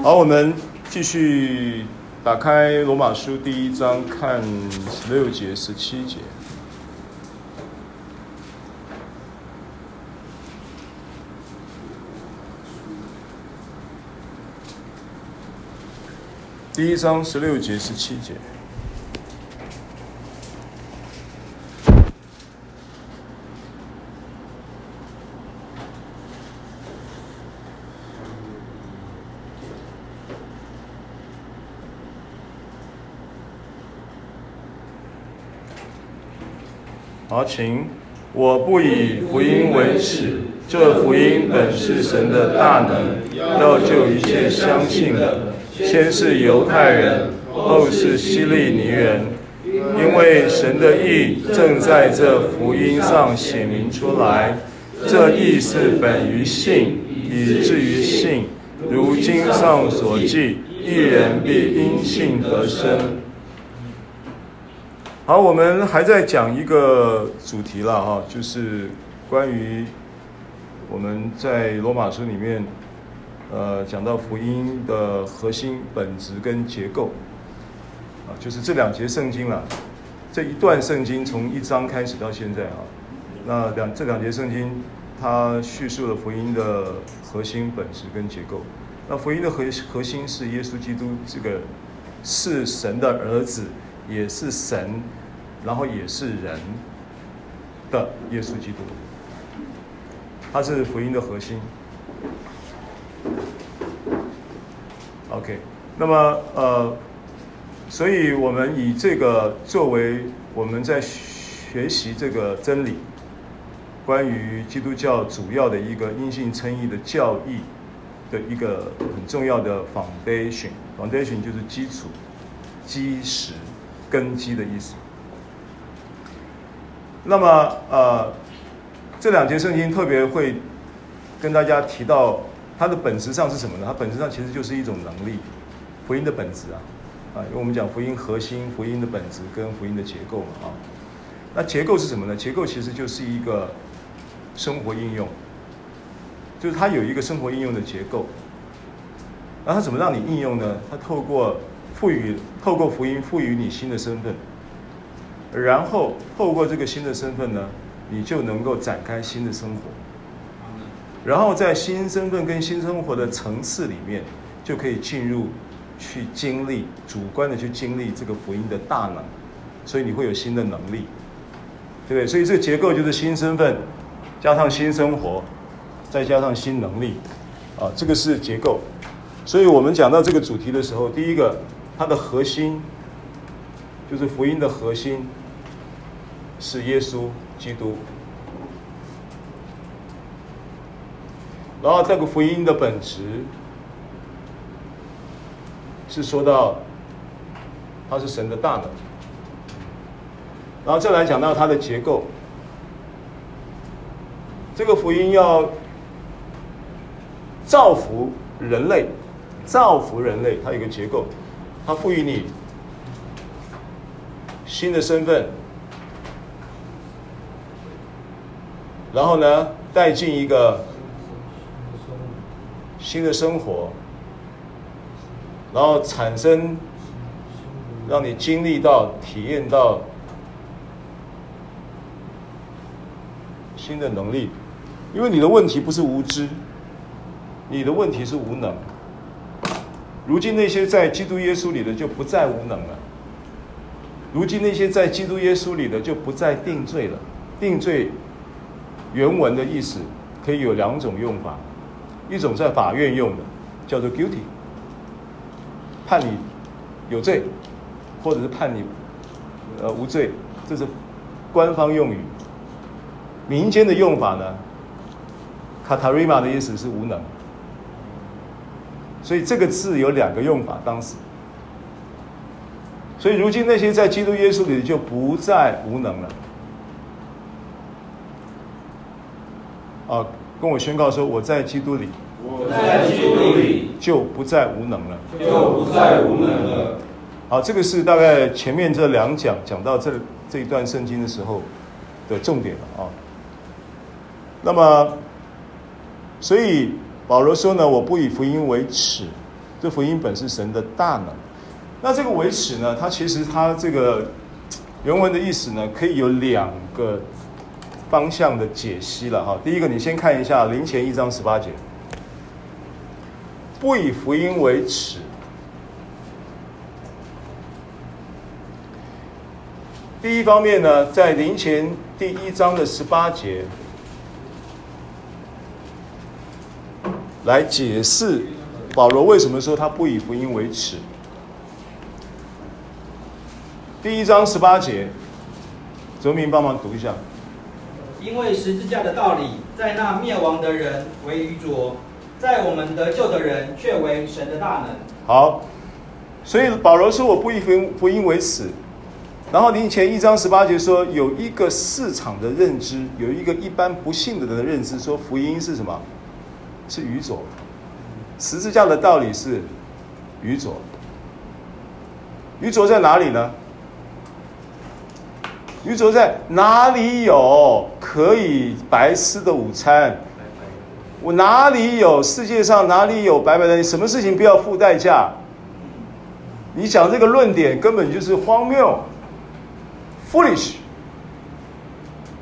好，我们继续打开罗马书第一章，看十六节、十七节。第一章十六节、十七节。好，请。我不以福音为耻，这福音本是神的大能，要救一切相信的。先是犹太人，后是希利尼人，因为神的意正在这福音上显明出来。这意是本于信，以至于信。如经上所记，一人必因信得生。好，我们还在讲一个主题了哈，就是关于我们在罗马书里面。呃，讲到福音的核心本质跟结构，啊，就是这两节圣经了。这一段圣经从一章开始到现在啊，那两这两节圣经，它叙述了福音的核心本质跟结构。那福音的核核心是耶稣基督，这个是神的儿子，也是神，然后也是人的耶稣基督，他是福音的核心。OK，那么呃，所以我们以这个作为我们在学习这个真理，关于基督教主要的一个因信称义的教义的一个很重要的 foundation，foundation 就是基础、基石、根基的意思。那么呃，这两节圣经特别会跟大家提到。它的本质上是什么呢？它本质上其实就是一种能力，福音的本质啊，啊，因为我们讲福音核心、福音的本质跟福音的结构嘛，啊，那结构是什么呢？结构其实就是一个生活应用，就是它有一个生活应用的结构，那它怎么让你应用呢？它透过赋予，透过福音赋予你新的身份，然后透过这个新的身份呢，你就能够展开新的生活。然后在新身份跟新生活的层次里面，就可以进入去经历主观的去经历这个福音的大能，所以你会有新的能力，对不对？所以这个结构就是新身份加上新生活，再加上新能力，啊，这个是结构。所以我们讲到这个主题的时候，第一个它的核心就是福音的核心是耶稣基督。然后这个福音的本质是说到，它是神的大能。然后再来讲到它的结构，这个福音要造福人类，造福人类，它有一个结构，它赋予你新的身份，然后呢，带进一个。新的生活，然后产生，让你经历到、体验到新的能力，因为你的问题不是无知，你的问题是无能。如今那些在基督耶稣里的就不再无能了，如今那些在基督耶稣里的就不再定罪了。定罪原文的意思可以有两种用法。一种在法院用的，叫做 guilty，判你有罪，或者是判你呃无罪，这是官方用语。民间的用法呢，katarima 的意思是无能。所以这个字有两个用法，当时。所以如今那些在基督耶稣里就不再无能了。啊。跟我宣告说，我在基督里，我在基督里就不再无能了，就不再无能了。好，这个是大概前面这两讲讲到这这一段圣经的时候的重点了啊。那么，所以保罗说呢，我不以福音为耻，这福音本是神的大能。那这个为耻呢，它其实它这个原文的意思呢，可以有两个方向的解析了哈。第一个，你先看一下林前一章十八节，不以福音为耻。第一方面呢，在林前第一章的十八节，来解释保罗为什么说他不以福音为耻。第一章十八节，哲明帮忙读一下。因为十字架的道理，在那灭亡的人为愚拙，在我们得救的人却为神的大能。好，所以保罗说我不以福音福音为耻。然后林前一章十八节说，有一个市场的认知，有一个一般不信的人的认知，说福音是什么？是愚拙。十字架的道理是愚拙。愚拙在哪里呢？愚拙在哪里有可以白吃的午餐？我哪里有世界上哪里有白白的？什么事情不要付代价？你讲这个论点根本就是荒谬。Foolish，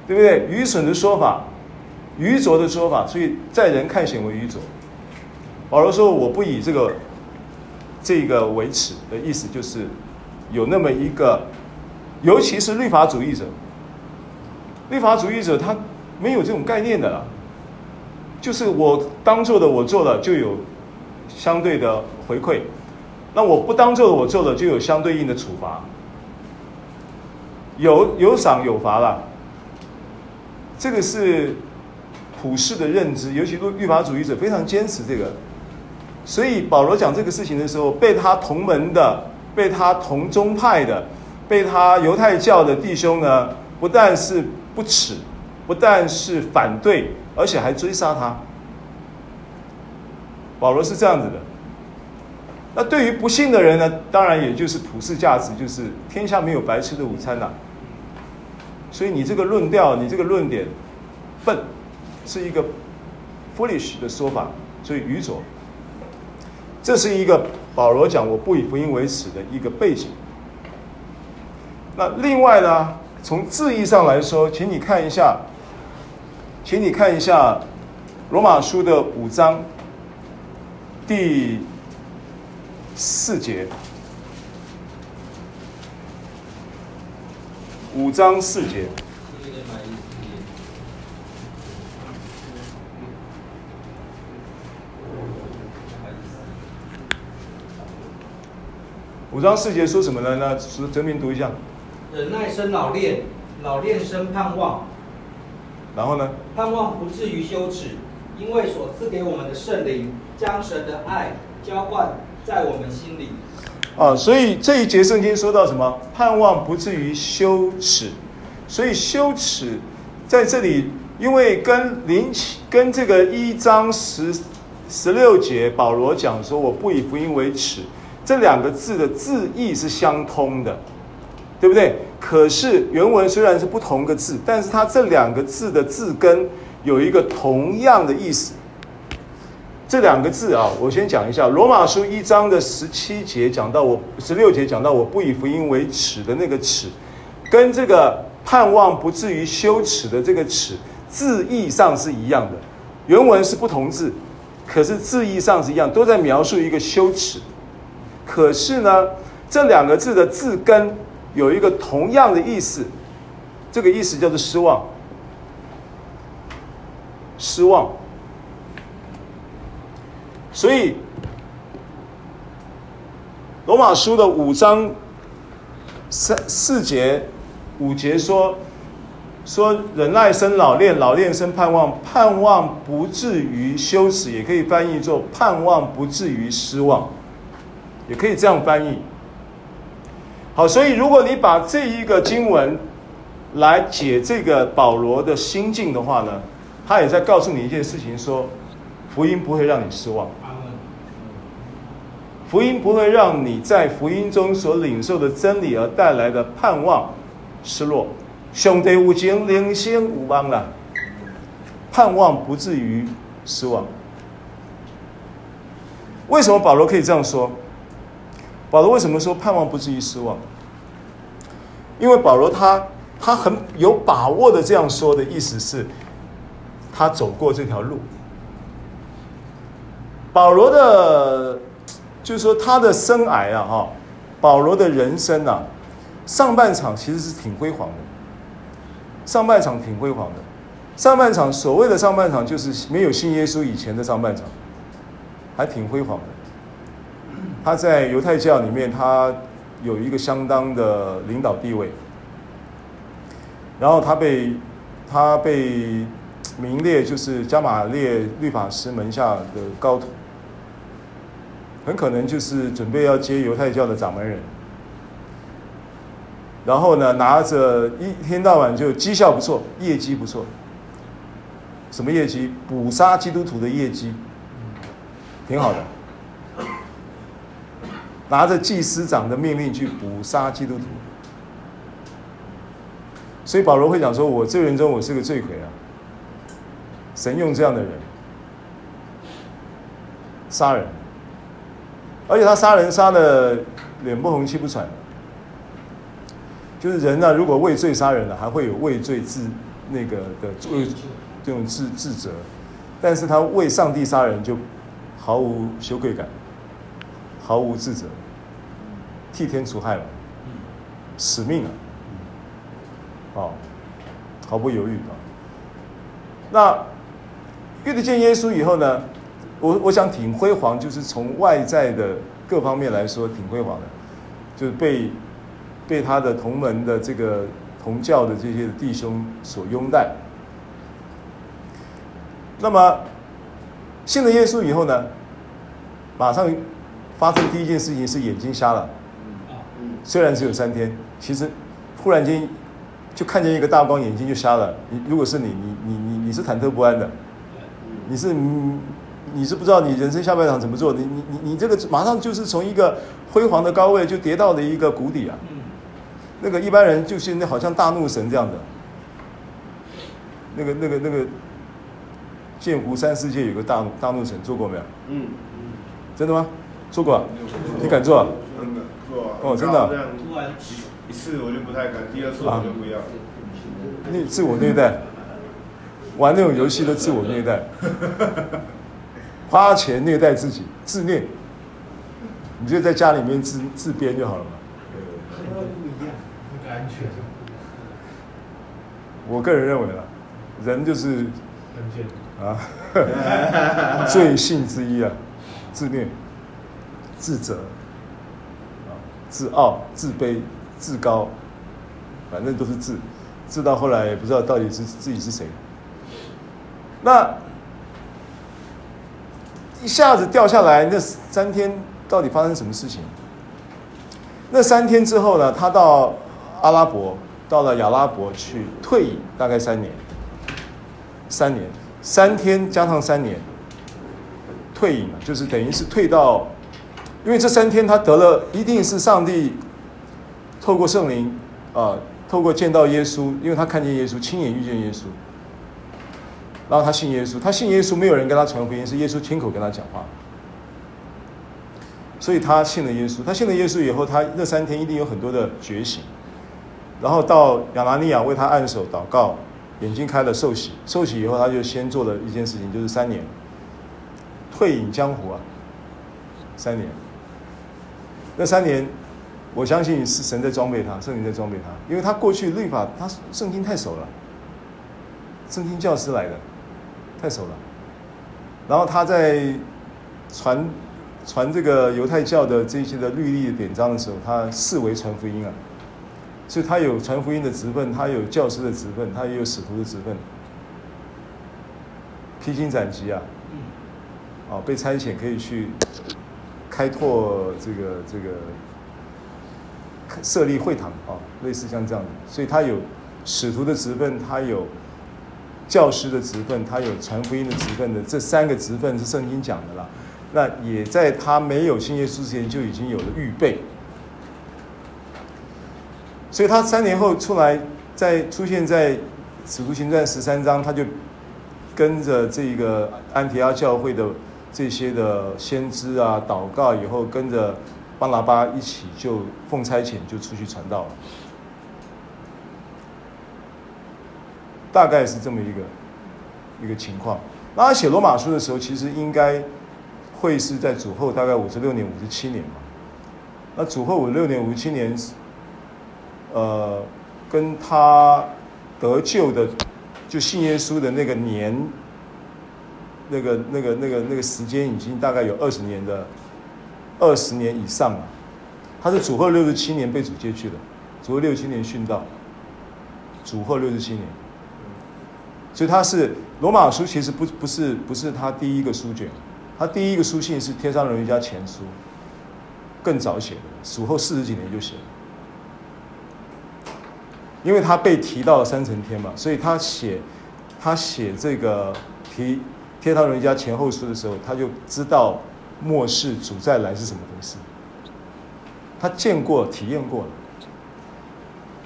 对不对？愚蠢的说法，愚拙的说法，所以在人看显为愚拙。保罗说：“我不以这个这个为耻的意思，就是有那么一个，尤其是律法主义者，律法主义者他没有这种概念的啦，就是我当做的我做了就有相对的回馈，那我不当做的我做了就有相对应的处罚。”有有赏有罚了，这个是普世的认知，尤其律律法主义者非常坚持这个，所以保罗讲这个事情的时候，被他同门的、被他同宗派的、被他犹太教的弟兄呢，不但是不耻，不但是反对，而且还追杀他。保罗是这样子的。那对于不信的人呢，当然也就是普世价值，就是天下没有白吃的午餐呐。所以你这个论调，你这个论点，笨，是一个 foolish 的说法，所以愚拙。这是一个保罗讲我不以福音为耻的一个背景。那另外呢，从字义上来说，请你看一下，请你看一下罗马书的五章第四节。五章四节，五章四节说什么呢？那是哲明读一下。忍耐生老练，老练生盼望。然后呢？盼望不至于羞耻，因为所赐给我们的圣灵将神的爱浇灌在我们心里。啊，所以这一节圣经说到什么？盼望不至于羞耻，所以羞耻在这里，因为跟林跟这个一章十十六节保罗讲说，我不以福音为耻，这两个字的字义是相通的，对不对？可是原文虽然是不同个字，但是它这两个字的字根有一个同样的意思。这两个字啊，我先讲一下。罗马书一章的十七节讲到我，十六节讲到我不以福音为耻的那个耻，跟这个盼望不至于羞耻的这个耻，字义上是一样的。原文是不同字，可是字义上是一样，都在描述一个羞耻。可是呢，这两个字的字根有一个同样的意思，这个意思叫做失望，失望。所以，罗马书的五章三四节五节说说忍耐生老练，老练生盼望，盼望不至于羞耻，也可以翻译作盼望不至于失望，也可以这样翻译。好，所以如果你把这一个经文来解这个保罗的心境的话呢，他也在告诉你一件事情：说福音不会让你失望。福音不会让你在福音中所领受的真理而带来的盼望失落。兄弟无情，领先无望了，盼望不至于失望。为什么保罗可以这样说？保罗为什么说盼望不至于失望？因为保罗他他很有把握的这样说的意思是，他走过这条路。保罗的，就是说他的生涯啊，哈，保罗的人生啊，上半场其实是挺辉煌的。上半场挺辉煌的，上半场所谓的上半场就是没有信耶稣以前的上半场，还挺辉煌的。他在犹太教里面，他有一个相当的领导地位，然后他被他被名列就是加玛列律法师门下的高徒。很可能就是准备要接犹太教的掌门人，然后呢，拿着一天到晚就绩效不错，业绩不错。什么业绩？捕杀基督徒的业绩，挺好的。拿着祭司长的命令去捕杀基督徒，所以保罗会讲说：“我这人中我是个罪魁啊！神用这样的人杀人。”而且他杀人杀的脸不红气不喘，就是人呢，如果畏罪杀人了，还会有畏罪自那个的畏这种自自责，但是他为上帝杀人就毫无羞愧感，毫无自责，替天除害了，使命啊，哦，毫不犹豫啊。那遇得见耶稣以后呢？我我想挺辉煌，就是从外在的各方面来说挺辉煌的，就是被被他的同门的这个同教的这些弟兄所拥戴。那么信了耶稣以后呢，马上发生第一件事情是眼睛瞎了。虽然只有三天，其实忽然间就看见一个大光，眼睛就瞎了。你如果是你，你你你你是忐忑不安的，你是。你是不知道你人生下半场怎么做，你你你你这个马上就是从一个辉煌的高位就跌到了一个谷底啊！那个一般人就是那好像大怒神这样的，那个那个那个剑湖三世界有个大大怒神做过没有？嗯嗯，真的吗？做过？你敢做？真的做啊！哦，真的。一次我就不太敢，第二次我就不要。你自我虐待，玩那种游戏都自我虐待。花钱虐待自己，自虐，你就在家里面自自编就好了嘛。我个人认为啊，人就是啊，罪性之一啊，自虐、自责、啊、自傲、自卑、自高，反正都是自，自到后来也不知道到底是自己是谁。那。一下子掉下来，那三天到底发生什么事情？那三天之后呢？他到阿拉伯，到了亚拉伯去退隐，大概三年。三年，三天加上三年，退隐就是等于是退到，因为这三天他得了，一定是上帝透过圣灵啊，透过见到耶稣，因为他看见耶稣，亲眼遇见耶稣。然后他信耶稣，他信耶稣，没有人跟他传福音，是耶稣亲口跟他讲话，所以他信了耶稣。他信了耶稣以后，他那三天一定有很多的觉醒。然后到亚拿尼亚为他按手祷告，眼睛开了，受洗。受洗以后，他就先做了一件事情，就是三年退隐江湖啊，三年。那三年，我相信是神在装备他，圣灵在装备他，因为他过去律法，他圣经太熟了，圣经教师来的。太熟了，然后他在传传这个犹太教的这些的律例的典章的时候，他视为传福音啊，所以他有传福音的职分，他有教师的职分，他也有使徒的职分，披荆斩棘啊，啊，被差遣可以去开拓这个这个设立会堂啊，类似像这样的，所以他有使徒的职分，他有。教师的职分，他有传福音的职分的，这三个职分是圣经讲的啦。那也在他没有信耶稣之前就已经有了预备，所以他三年后出来，在出现在使徒行传十三章，他就跟着这个安提阿教会的这些的先知啊，祷告以后跟着巴拿巴一起就奉差遣就出去传道了，大概是这么一个一个情况。那他写罗马书的时候，其实应该会是在主后大概五十六年、五十七年嘛。那主后五十六年、五十七年，呃，跟他得救的就信耶稣的那个年。那个、那个、那个、那个时间已经大概有二十年的，二十年以上了。他是主后六十七年被主接去的，主后六十七年殉道，主后六十七年。所以他是罗马书，其实不不是不是他第一个书卷，他第一个书信是帖撒罗尼迦前书，更早写的，主后四十几年就写了。因为他被提到了三层天嘛，所以他写他写这个提。帖撒罗尼迦前后书的时候，他就知道末世主再来是什么回事。他见过、体验过了，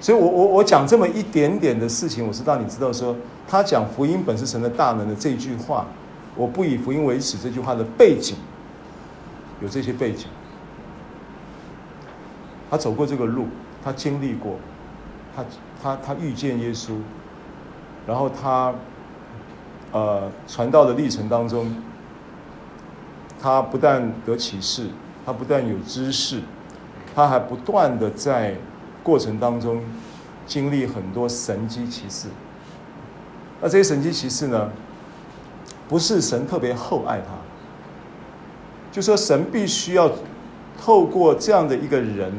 所以我我我讲这么一点点的事情，我是让你知道说，他讲福音本是神的大能的这句话，我不以福音为耻这句话的背景，有这些背景。他走过这个路，他经历过，他他他遇见耶稣，然后他。呃，传道的历程当中，他不但得启示，他不但有知识，他还不断的在过程当中经历很多神迹奇事。那这些神迹奇事呢，不是神特别厚爱他，就说神必须要透过这样的一个人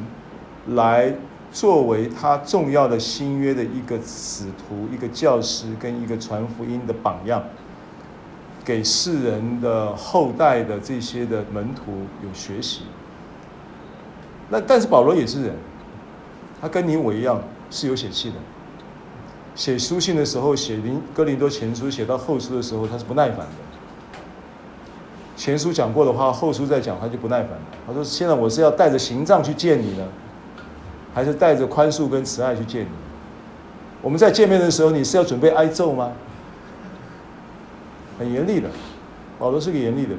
来。作为他重要的新约的一个使徒、一个教师跟一个传福音的榜样，给世人的后代的这些的门徒有学习。那但是保罗也是人，他跟你我一样是有血气的。写书信的时候，写林哥林多前书，写到后书的时候，他是不耐烦的。前书讲过的话，后书再讲，他就不耐烦了。他说：“现在我是要带着刑杖去见你呢。”还是带着宽恕跟慈爱去见你。我们在见面的时候，你是要准备挨揍吗？很严厉的，保罗是个严厉的人。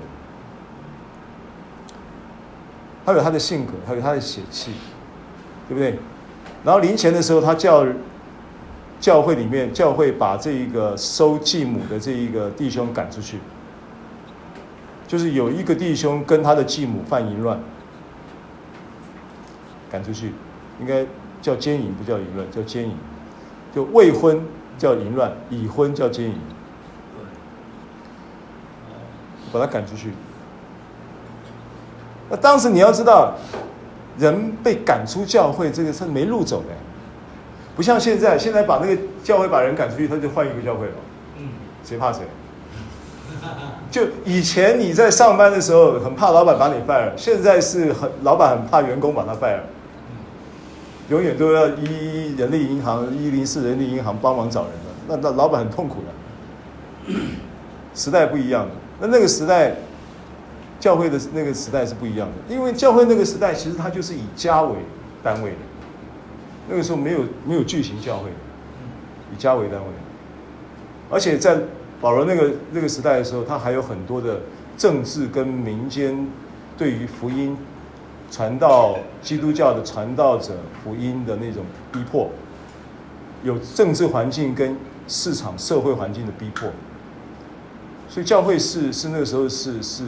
他有他的性格，他有他的血气，对不对？然后临前的时候，他叫教会里面教会把这一个收继母的这一个弟兄赶出去，就是有一个弟兄跟他的继母犯淫乱，赶出去。应该叫奸淫，不叫淫乱，叫奸淫。就未婚叫淫乱，已婚叫奸淫。把他赶出去。那当时你要知道，人被赶出教会，这个是没路走的，不像现在，现在把那个教会把人赶出去，他就换一个教会了。嗯，谁怕谁？就以前你在上班的时候，很怕老板把你 fire，现在是很老板很怕员工把他 fire。永远都要依人力银行一零四人力银行帮忙找人的，那那老板很痛苦的。时代不一样的，那那个时代，教会的那个时代是不一样的，因为教会那个时代其实它就是以家为单位的，那个时候没有没有巨型教会，以家为单位，而且在保罗那个那个时代的时候，他还有很多的政治跟民间对于福音。传道基督教的传道者福音的那种逼迫，有政治环境跟市场社会环境的逼迫，所以教会是是那个时候是是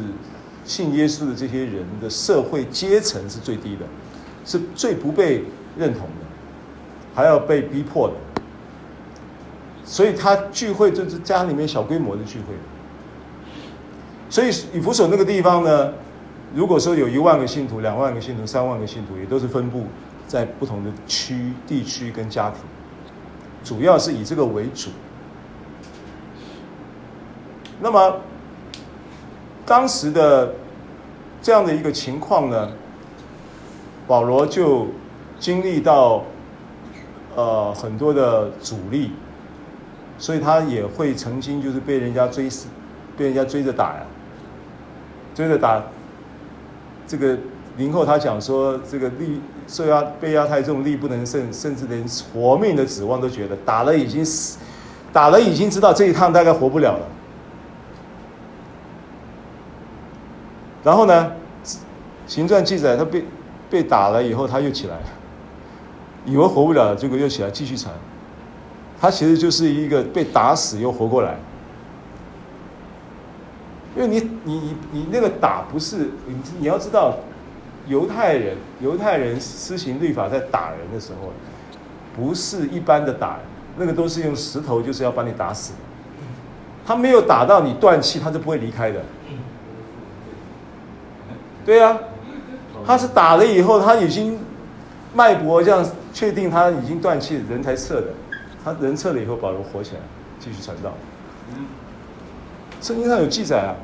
信耶稣的这些人的社会阶层是最低的，是最不被认同的，还要被逼迫的，所以他聚会就是家里面小规模的聚会，所以以弗所那个地方呢。如果说有一万个信徒、两万个信徒、三万个信徒，也都是分布在不同的区、地区跟家庭，主要是以这个为主。那么当时的这样的一个情况呢，保罗就经历到呃很多的阻力，所以他也会曾经就是被人家追死，被人家追着打呀，追着打。这个林后他讲说，这个力受压被压太重，力不能胜，甚至连活命的指望都觉得打了已经死，打了已经知道这一趟大概活不了了。然后呢，行传记载他被被打了以后他又起来，以为活不了，结果又起来继续缠。他其实就是一个被打死又活过来。因为你你你你那个打不是你你要知道，犹太人犹太人施行律法在打人的时候，不是一般的打人，那个都是用石头，就是要把你打死。他没有打到你断气，他就不会离开的。对啊，他是打了以后，他已经脉搏这样确定他已经断气，人才撤的。他人撤了以后，保罗活起来，继续传道。圣经上有记载啊，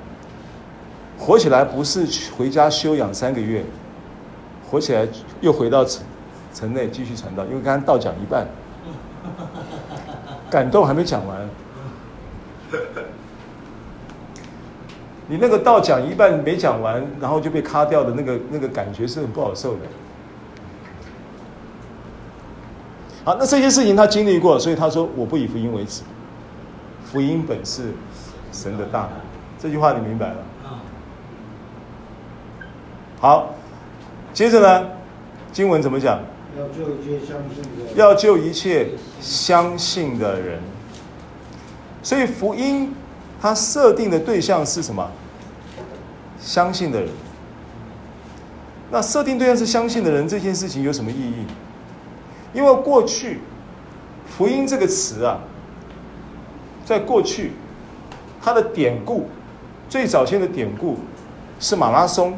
活起来不是回家休养三个月，活起来又回到城城内继续传道，因为刚刚道讲一半，感动还没讲完。你那个道讲一半没讲完，然后就被卡掉的那个那个感觉是很不好受的。好，那这些事情他经历过，所以他说：“我不以福音为耻，福音本是神的大能。”这句话你明白了？好，接着呢，经文怎么讲？要救一切相信的，要救一切相信的人。所以福音它设定的对象是什么？相信的人。那设定对象是相信的人，这件事情有什么意义？因为过去“福音”这个词啊，在过去它的典故最早先的典故是马拉松，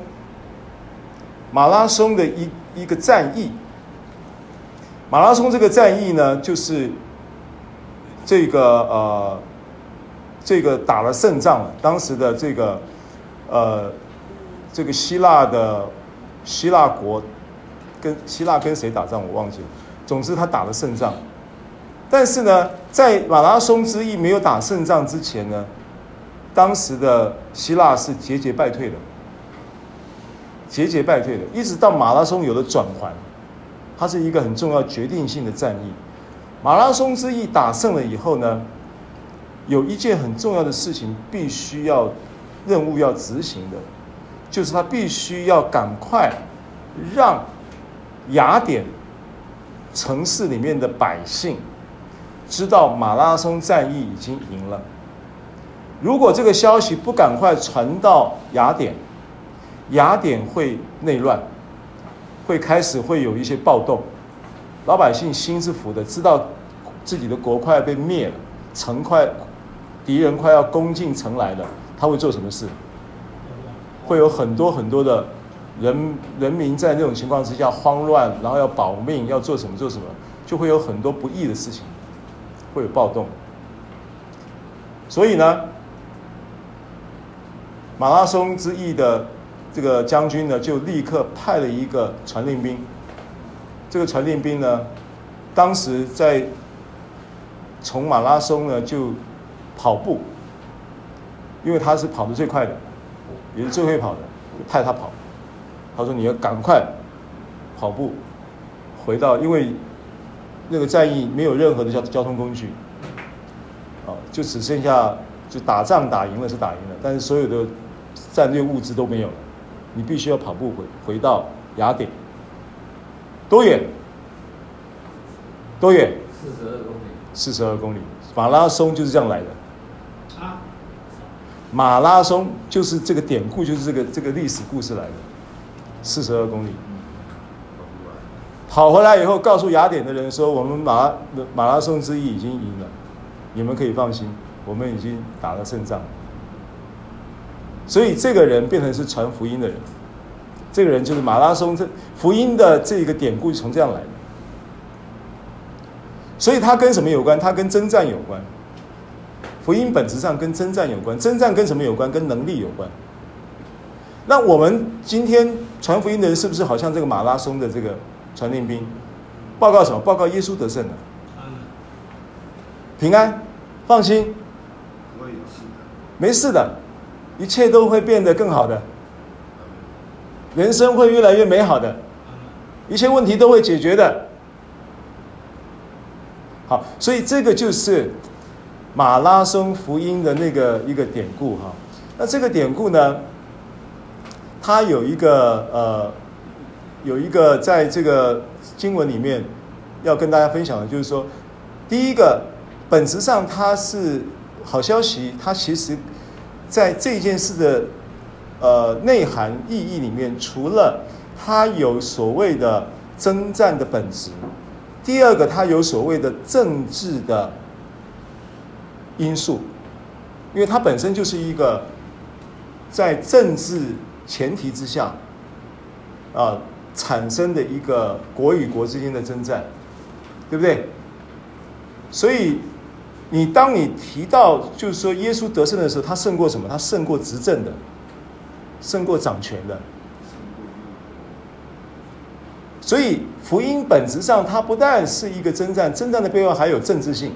马拉松的一一个战役。马拉松这个战役呢，就是这个呃，这个打了胜仗了。当时的这个呃，这个希腊的希腊国跟希腊跟谁打仗我忘记了。总之，他打了胜仗，但是呢，在马拉松之役没有打胜仗之前呢，当时的希腊是节节败退的，节节败退的，一直到马拉松有了转圜，它是一个很重要、决定性的战役。马拉松之役打胜了以后呢，有一件很重要的事情必须要任务要执行的，就是他必须要赶快让雅典。城市里面的百姓知道马拉松战役已经赢了。如果这个消息不赶快传到雅典，雅典会内乱，会开始会有一些暴动。老百姓心是浮的，知道自己的国快要被灭了，城快敌人快要攻进城来了，他会做什么事？会有很多很多的。人人民在那种情况之下慌乱，然后要保命，要做什么做什么，就会有很多不义的事情，会有暴动。所以呢，马拉松之役的这个将军呢，就立刻派了一个传令兵。这个传令兵呢，当时在从马拉松呢就跑步，因为他是跑得最快的，也是最会跑的，就派他跑。他说：“你要赶快跑步回到，因为那个战役没有任何的交交通工具，啊，就只剩下就打仗打赢了是打赢了，但是所有的战略物资都没有了。你必须要跑步回回到雅典，多远？多远？四十二公里。四十二公里，马拉松就是这样来的。啊？马拉松就是这个典故，就是这个这个历史故事来的。”四十二公里，跑回来以后，告诉雅典的人说：“我们马马拉松之一已经赢了，你们可以放心，我们已经打了胜仗。”所以这个人变成是传福音的人，这个人就是马拉松这福音的这个典故是从这样来的。所以他跟什么有关？他跟征战有关。福音本质上跟征战有关，征战跟什么有关？跟能力有关。那我们今天传福音的人是不是好像这个马拉松的这个传令兵？报告什么？报告耶稣得胜了，平安，放心，没事的，一切都会变得更好的，人生会越来越美好的，一切问题都会解决的。好，所以这个就是马拉松福音的那个一个典故哈。那这个典故呢？它有一个呃，有一个在这个经文里面要跟大家分享的，就是说，第一个本质上它是好消息，它其实在这件事的呃内涵意义里面，除了它有所谓的征战的本质，第二个它有所谓的政治的因素，因为它本身就是一个在政治前提之下啊产生的一个国与国之间的征战，对不对？所以你当你提到就是说耶稣得胜的时候，他胜过什么？他胜过执政的，胜过掌权的。所以福音本质上它不但是一个征战，征战的背后还有政治性。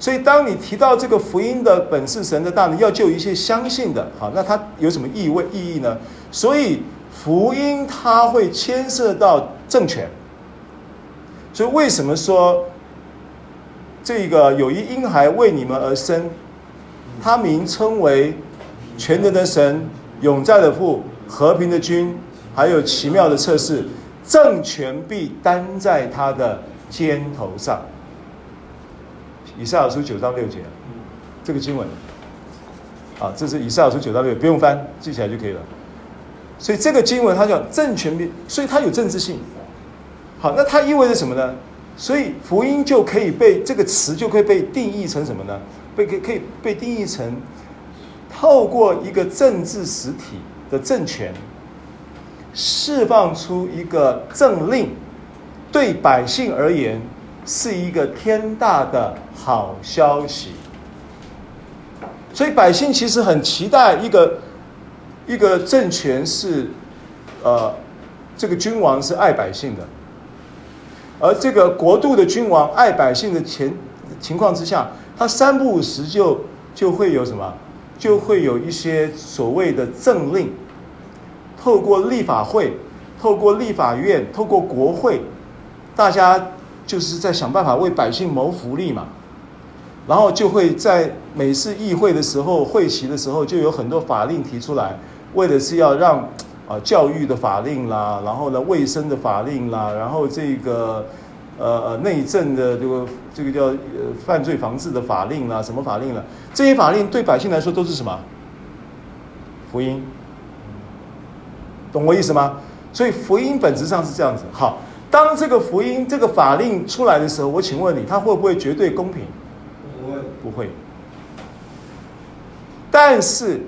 所以，当你提到这个福音的本是神的大能，要救一切相信的，好，那它有什么意味意义呢？所以，福音它会牵涉到政权。所以，为什么说这个有一婴孩为你们而生，他名称为全能的神、永在的父、和平的君，还有奇妙的测试，政权必担在他的肩头上。以赛亚书九章六节，这个经文，啊，这是以赛亚书九章六，不用翻，记起来就可以了。所以这个经文它叫政权，所以它有政治性。好，那它意味着什么呢？所以福音就可以被这个词就可以被定义成什么呢？被可可以被定义成透过一个政治实体的政权，释放出一个政令，对百姓而言。是一个天大的好消息，所以百姓其实很期待一个一个政权是，呃，这个君王是爱百姓的，而这个国度的君王爱百姓的前情况之下，他三不五时就就会有什么，就会有一些所谓的政令，透过立法会，透过立法院，透过国会，大家。就是在想办法为百姓谋福利嘛，然后就会在每次议会的时候、会期的时候，就有很多法令提出来，为的是要让啊教育的法令啦，然后呢卫生的法令啦，然后这个呃呃内政的这个这个叫呃犯罪防治的法令啦，什么法令了？这些法令对百姓来说都是什么？福音，懂我意思吗？所以福音本质上是这样子，好。当这个福音、这个法令出来的时候，我请问你，它会不会绝对公平？不会，不会。但是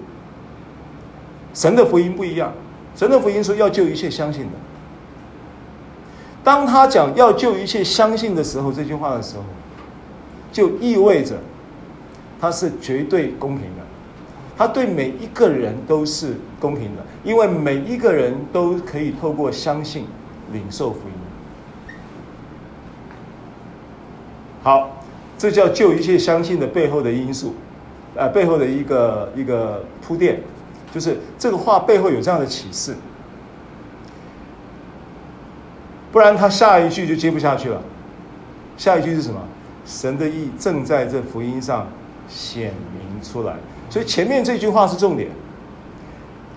神的福音不一样，神的福音说要救一切相信的。当他讲要救一切相信的时候，这句话的时候，就意味着他是绝对公平的，他对每一个人都是公平的，因为每一个人都可以透过相信领受福音。好，这叫救一切相信的背后的因素，呃，背后的一个一个铺垫，就是这个话背后有这样的启示，不然他下一句就接不下去了。下一句是什么？神的意正在这福音上显明出来，所以前面这句话是重点，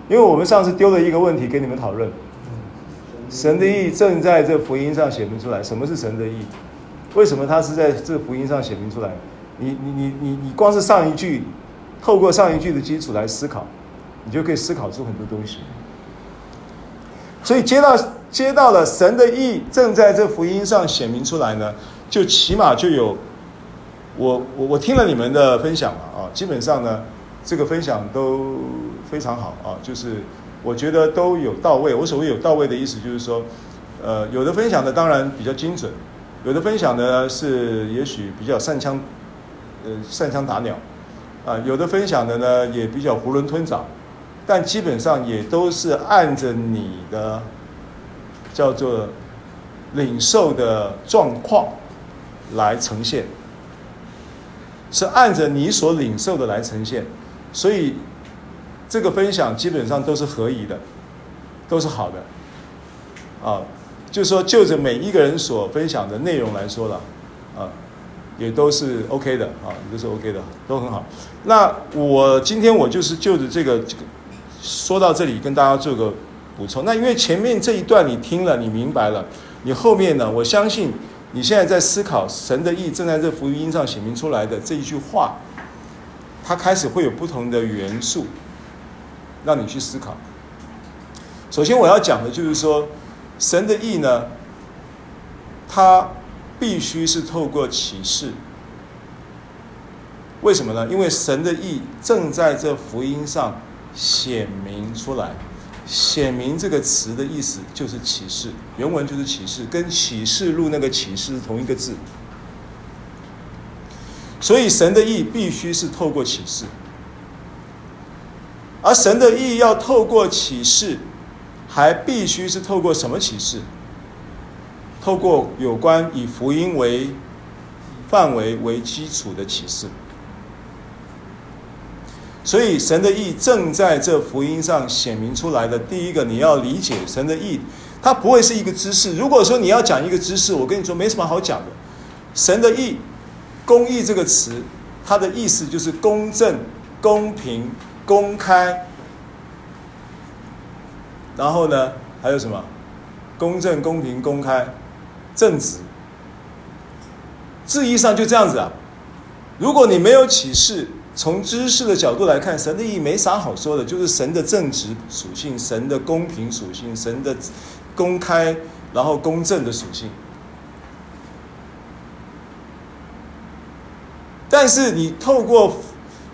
因为我们上次丢了一个问题给你们讨论，神的意正在这福音上显明出来，什么是神的意？为什么他是在这福音上显明出来？你你你你你光是上一句，透过上一句的基础来思考，你就可以思考出很多东西。所以接到接到了神的意正在这福音上显明出来呢，就起码就有我我我听了你们的分享了啊，基本上呢这个分享都非常好啊，就是我觉得都有到位。我所谓有到位的意思就是说，呃，有的分享的当然比较精准。有的分享呢是也许比较擅枪，呃，擅枪打鸟，啊，有的分享的呢也比较囫囵吞枣，但基本上也都是按着你的叫做领受的状况来呈现，是按着你所领受的来呈现，所以这个分享基本上都是合宜的，都是好的，啊。就是说，就着每一个人所分享的内容来说了，啊，也都是 OK 的啊，都是 OK 的，都很好。那我今天我就是就着这个说到这里，跟大家做个补充。那因为前面这一段你听了，你明白了，你后面呢，我相信你现在在思考神的意正在这福音上显明出来的这一句话，它开始会有不同的元素让你去思考。首先我要讲的就是说，神的意呢，它必须是透过启示。为什么呢？因为神的意正在这福音上显明出来。显明这个词的意思就是启示，原文就是启示，跟启示录那个启示是同一个字。所以神的意必须是透过启示，而神的意要透过启示，还必须是透过什么启示？透过有关以福音为范围为基础的启示。所以神的意正在这福音上显明出来的。第一个，你要理解神的意，它不会是一个知识。如果说你要讲一个知识，我跟你说没什么好讲的。神的意，公义这个词，它的意思就是公正、公平、公开。然后呢，还有什么？公正、公平、公开、正直。字义上就这样子啊。如果你没有启示，从知识的角度来看，神的意义没啥好说的，就是神的正直属性、神的公平属性、神的公开然后公正的属性。但是你透过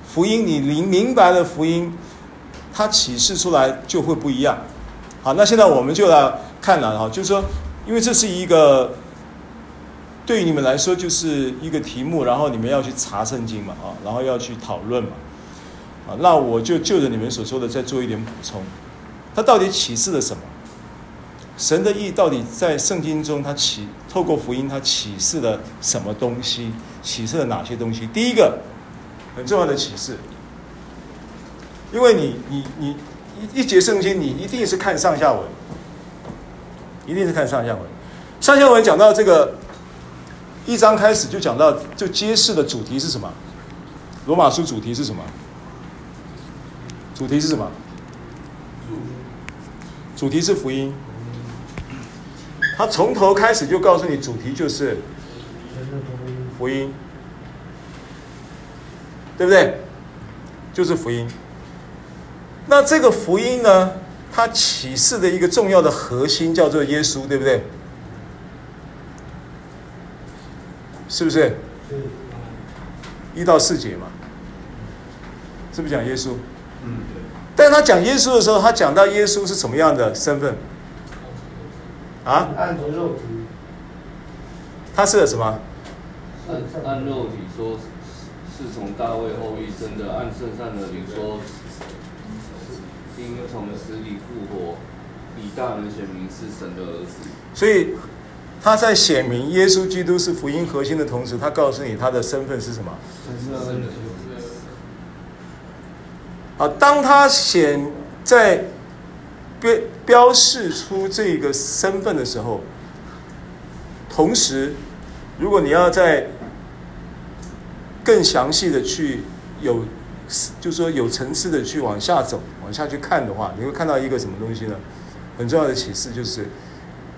福音，你明明白了福音，它启示出来就会不一样。好，那现在我们就来看了哈，就是说，因为这是一个。对于你们来说，就是一个题目，然后你们要去查圣经嘛，啊，然后要去讨论嘛，啊，那我就就着你们所说的再做一点补充。他到底启示了什么？神的意到底在圣经中，他启透过福音，他启示了什么东西？启示了哪些东西？第一个很重要的启示，因为你你你一一节圣经，你一定是看上下文，一定是看上下文。上下文讲到这个。一章开始就讲到，就揭示的主题是什么？罗马书主题是什么？主题是什么？主题是福音。他从头开始就告诉你，主题就是福音，对不对？就是福音。那这个福音呢，它启示的一个重要的核心叫做耶稣，对不对？是不是？一到四节嘛，是不是讲耶稣？嗯，但他讲耶稣的时候，他讲到耶稣是什么样的身份？啊？按着肉体。他是什么？按按肉体说，是从大卫后裔生的；按圣善的灵说，因从死里复活，以大能显明是神的儿子。所以。他在显明耶稣基督是福音核心的同时，他告诉你他的身份是什么？啊，当他显在标标示出这个身份的时候，同时，如果你要在更详细的去有，就是说有层次的去往下走，往下去看的话，你会看到一个什么东西呢？很重要的启示就是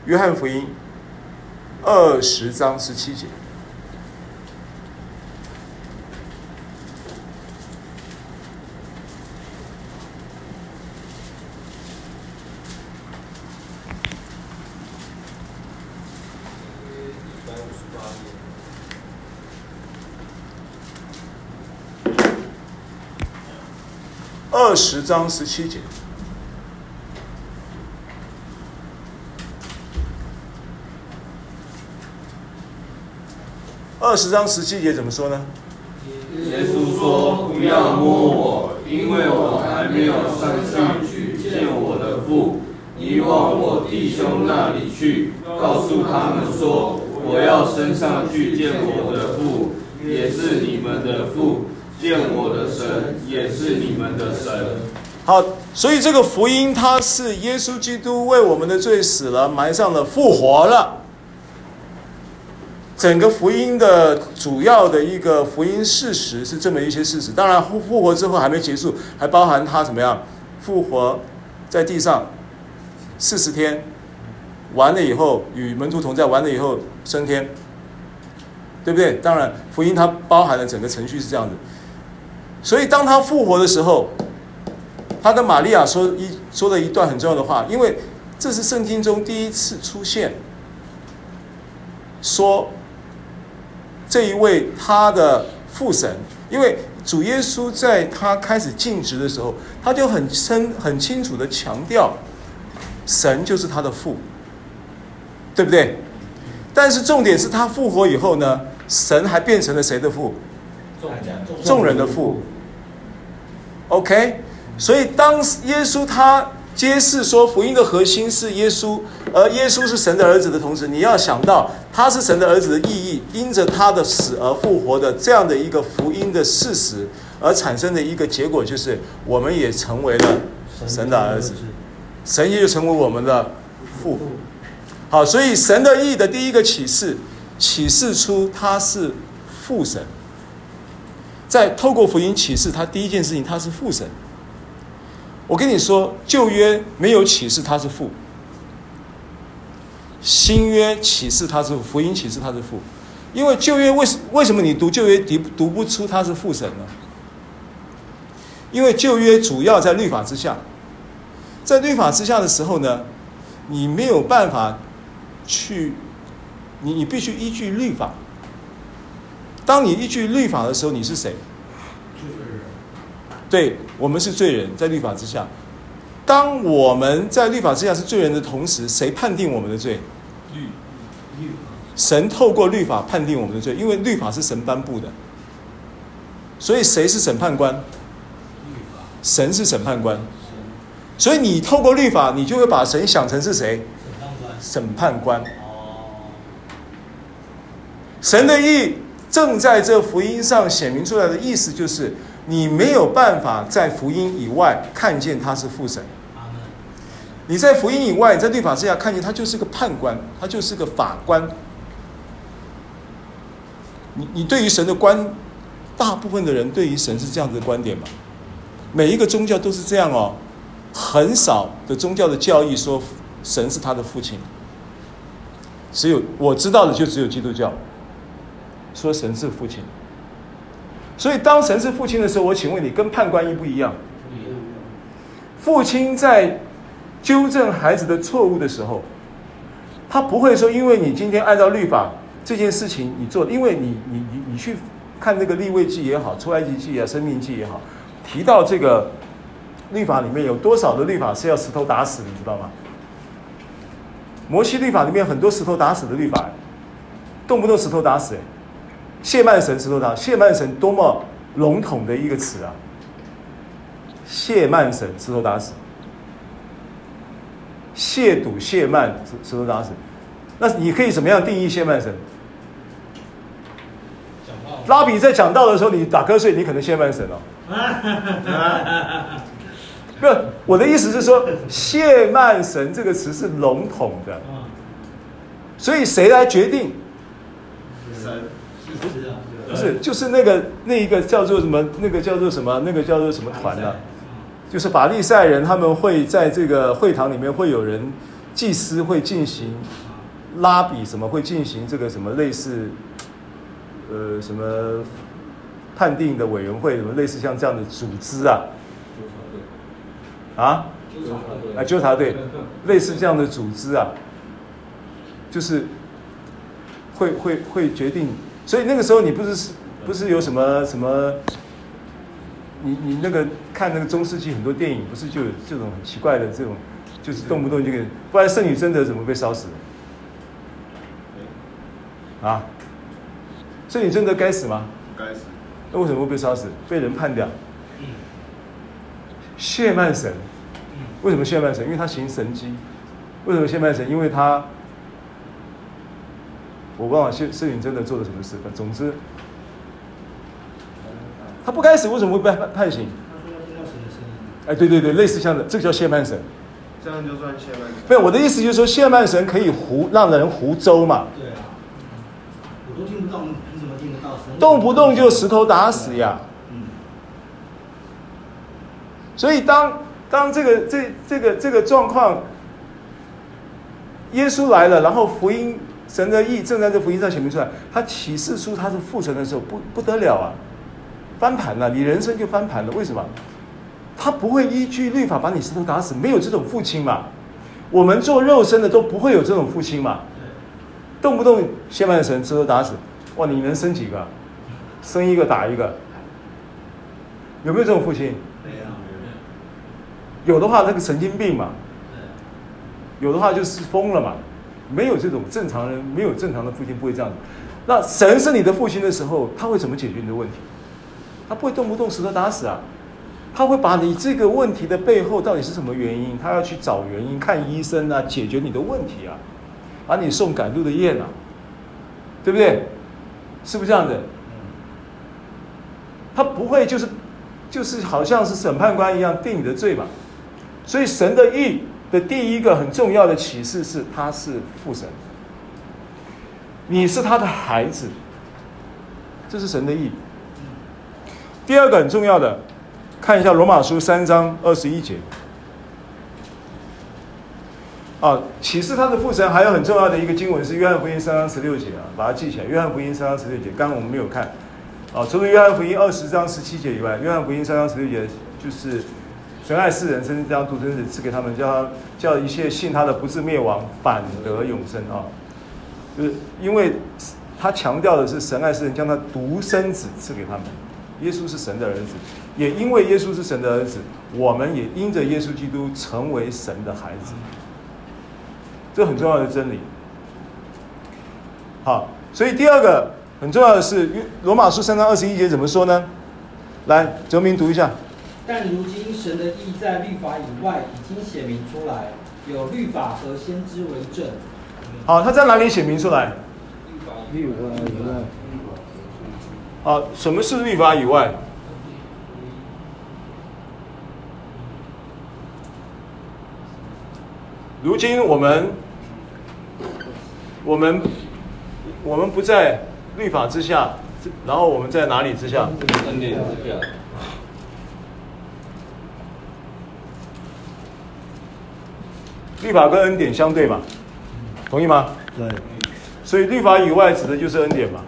约翰福音。二十章十七节，二十章十七节。二十章十七节怎么说呢？耶稣说：“不要摸我，因为我还没有升上去见我的父。你往我弟兄那里去，告诉他们说：我要升上去见我的父，也是你们的父；见我的神，也是你们的神。”好，所以这个福音，它是耶稣基督为我们的罪死了、埋葬了、复活了。整个福音的主要的一个福音事实是这么一些事实。当然，复复活之后还没结束，还包含他怎么样复活在地上四十天，完了以后与门徒同在，完了以后升天，对不对？当然，福音它包含了整个程序是这样子。所以，当他复活的时候，他跟玛利亚说一说了一段很重要的话，因为这是圣经中第一次出现，说这一位他的父神，因为主耶稣在他开始尽职的时候，他就很深很清楚的强调，神就是他的父，对不对？但是重点是他复活以后呢，神还变成了谁的父？众人的父。OK，所以当耶稣他揭示说福音的核心是耶稣，而耶稣是神的儿子的同时，你要想到他是神的儿子的意义，因着他的死而复活的这样的一个福音的事实，而产生的一个结果就是，我们也成为了神的儿子，神也就成为我们的父。好，所以神的意义的第一个启示，启示出他是父神。在透过福音启示，他第一件事情，他是父神。我跟你说，旧约没有启示他是父，新约启示他是福音启示他是父，因为旧约为什为什么你读旧约读读不出他是父神呢？因为旧约主要在律法之下，在律法之下的时候呢，你没有办法去，你你必须依据律法。当你依据律法的时候，你是谁？对，我们是罪人，在律法之下。当我们在律法之下是罪人的同时，谁判定我们的罪？律律法。神透过律法判定我们的罪，因为律法是神颁布的。所以谁是审判官？神是审判官。所以你透过律法，你就会把神想成是谁？审判官。神的意。正在这福音上显明出来的意思，就是你没有办法在福音以外看见他是父神。你在福音以外，在律法之下看见他就是个判官，他就是个法官。你你对于神的观，大部分的人对于神是这样子的观点嘛？每一个宗教都是这样哦，很少的宗教的教义说神是他的父亲。只有我知道的就只有基督教。说神是父亲，所以当神是父亲的时候，我请问你，跟判官一不一样？父亲在纠正孩子的错误的时候，他不会说，因为你今天按照律法这件事情你做，因为你你你你去看那个立位记也好，出埃及记啊，申命记也好，提到这个律法里面有多少的律法是要石头打死的，你知道吗？摩西律法里面很多石头打死的律法，动不动石头打死，谢曼神石头打，谢曼神多么笼统的一个词啊！谢曼神石头打死，亵渎谢曼石头打死，那你可以怎么样定义谢曼神？拉比在讲道的时候，你打瞌睡，你可能谢曼神哦。不是，我的意思是说，谢曼神这个词是笼统的，所以谁来决定？神。不是，就是那个那一个叫做什么？那个叫做什么？那个叫做什么团呢、啊？就是法利赛人，他们会在这个会堂里面会有人祭司会进行拉比什么，会进行这个什么类似呃什么判定的委员会什么类似像这样的组织啊？啊？啊，纠察队，类似这样的组织啊，就是会会会决定。所以那个时候你不是是不是有什么什么？你你那个看那个中世纪很多电影，不是就有这种很奇怪的这种，就是动不动就给，不然圣女贞德怎么被烧死的？啊？圣女贞德该死吗？该死。那为什么会被烧死？被人判掉。谢曼神，为什么谢曼神？因为他行神迹。为什么谢曼神？因为他。我忘了谢圣女真的做了什么事，总之，他不该死，为什么会被判判刑？哎，对对对，类似像的，这个叫谢曼神。这样就算谢曼神。没有，我的意思就是说，谢曼神可以胡让人胡诌嘛。对啊。动不动就石头打死呀。所以当当这个这这个这个状况，耶稣来了，然后福音神的义正在这福音上显明出来，他启示出他是父神的时候，不不得了啊，翻盘了，你人生就翻盘了。为什么？他不会依据律法把你石头打死，没有这种父亲嘛。我们做肉身的都不会有这种父亲嘛，动不动先把神石头打死，哇，你能生几个？生一个打一个，有没有这种父亲？没有。有的话，那个神经病嘛。有的话就是疯了嘛。没有这种正常人，没有正常的父亲不会这样子。那神是你的父亲的时候，他会怎么解决你的问题？他不会动不动石头打死啊。他会把你这个问题的背后到底是什么原因？他要去找原因，看医生啊，解决你的问题啊，把你送赶路的雁啊，对不对？是不是这样的？他不会就是就是好像是审判官一样定你的罪嘛。所以神的意的第一个很重要的启示是，他是父神，你是他的孩子，这是神的义。第二个很重要的。看一下罗马书三章二十一节，啊，启示他的父神还有很重要的一个经文是约翰福音三章十六节啊，把它记起来。约翰福音三章十六节，刚刚我们没有看，啊，除了约翰福音二十章十七节以外，约翰福音三章十六节就是神爱世人，甚至将独生子赐给他们，叫他叫一切信他的不是灭亡，反得永生啊，就是因为他强调的是神爱世人，将他独生子赐给他们。耶稣是神的儿子，也因为耶稣是神的儿子，我们也因着耶稣基督成为神的孩子，这很重要的真理。好，所以第二个很重要的是，罗马书三章二十一节怎么说呢？来，哲明读一下。但如今神的意在律法以外已经显明出来，有律法和先知为证。好，他在哪里显明出来？律法以外。啊，什么是律法以外？如今我们，我们，我们不在律法之下，然后我们在哪里之下？恩典之下。律法跟恩典相对嘛，同意吗？对。所以律法以外指的就是恩典嘛。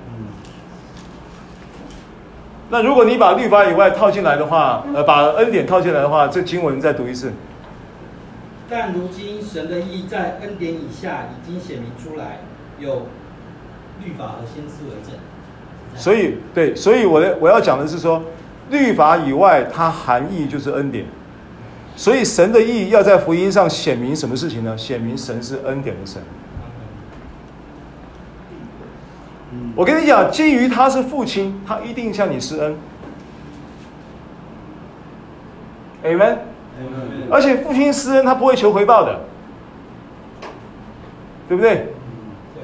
那如果你把律法以外套进来的话，呃，把恩典套进来的话，这经文再读一次。但如今神的意在恩典以下已经显明出来，有律法和先知为证。所以，对，所以我的我要讲的是说，律法以外它含义就是恩典。所以神的义要在福音上显明什么事情呢？显明神是恩典的神。我跟你讲，基于他是父亲，他一定向你施恩。Amen。而且父亲施恩，他不会求回报的，对不对？对。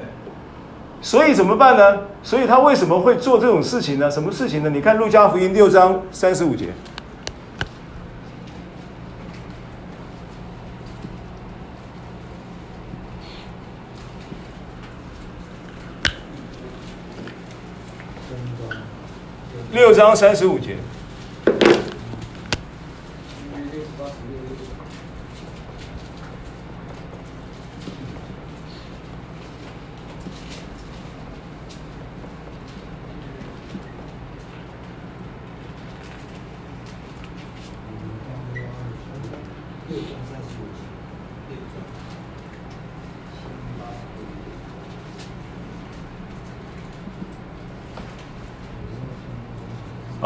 所以怎么办呢？所以他为什么会做这种事情呢？什么事情呢？你看路加福音六章三十五节。六章三十五节。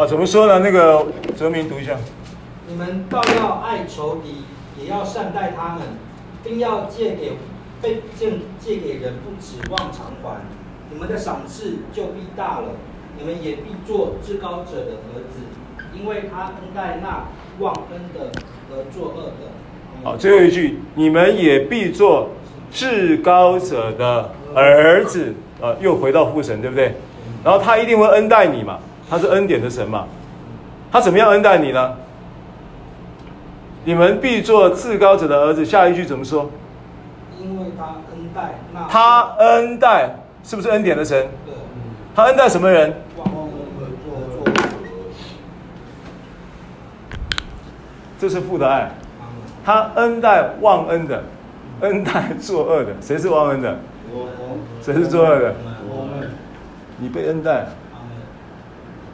怎么说呢？那个哲明读一下。你们倒要爱仇敌，也要善待他们，并要借给被借借给人，不指望偿还。你们的赏赐就必大了。你们也必做至高者的儿子，因为他恩待那忘恩的和作恶的。好，最后一句，你们也必做至高者的儿子。呃，又回到父神，对不对？然后他一定会恩待你嘛。他是恩典的神嘛，他怎么样恩待你呢？你们必做至高者的儿子。下一句怎么说？因为他恩待那他恩待是不是恩典的神？对，他恩待什么人？这是父的爱，他恩待忘恩的，恩待作恶的。谁是忘恩的？谁是作恶的？你被恩待。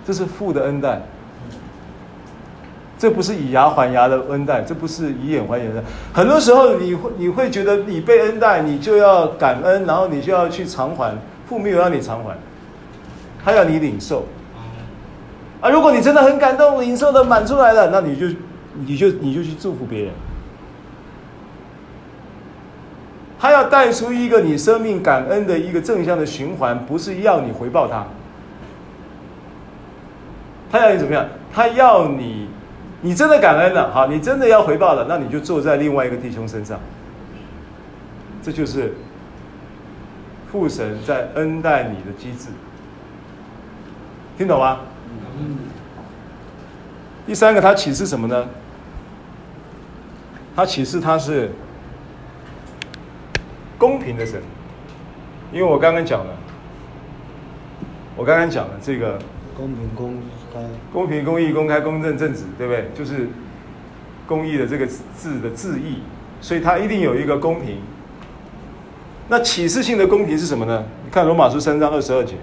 这是父的恩待。这不是以牙还牙的恩待，这不是以眼还眼的。很多时候你会你会觉得你被恩待，你就要感恩，然后你就要去偿还。父没有让你偿还，他要你领受。啊，如果你真的很感动，领受的满出来了，那你就你就你就去祝福别人。他要带出一个你生命感恩的一个正向的循环，不是要你回报他。他要你怎么样？他要你。你真的感恩了，好，你真的要回报了，那你就坐在另外一个弟兄身上。这就是父神在恩待你的机制，听懂吗？第三个，他启示什么呢？他启示他是公平的神，因为我刚刚讲了，我刚刚讲了这个公平公。公平、公义、公开、公正、正直，对不对？就是公益的这个字的字义，所以它一定有一个公平。那启示性的公平是什么呢？你看罗马书三章二十二节，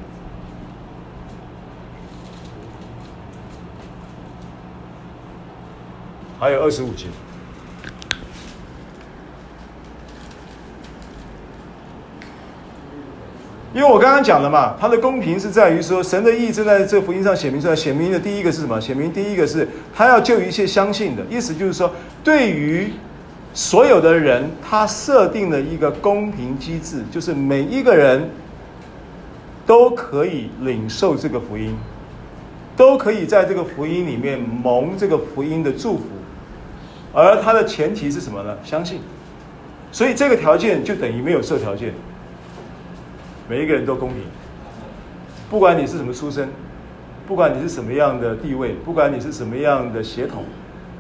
还有二十五节。因为我刚刚讲了嘛，它的公平是在于说，神的意正在这福音上显明出来。显明的第一个是什么？显明第一个是他要救一切相信的，意思就是说，对于所有的人，他设定了一个公平机制，就是每一个人都可以领受这个福音，都可以在这个福音里面蒙这个福音的祝福，而它的前提是什么呢？相信。所以这个条件就等于没有设条件。每一个人都公平，不管你是什么出身，不管你是什么样的地位，不管你是什么样的血统，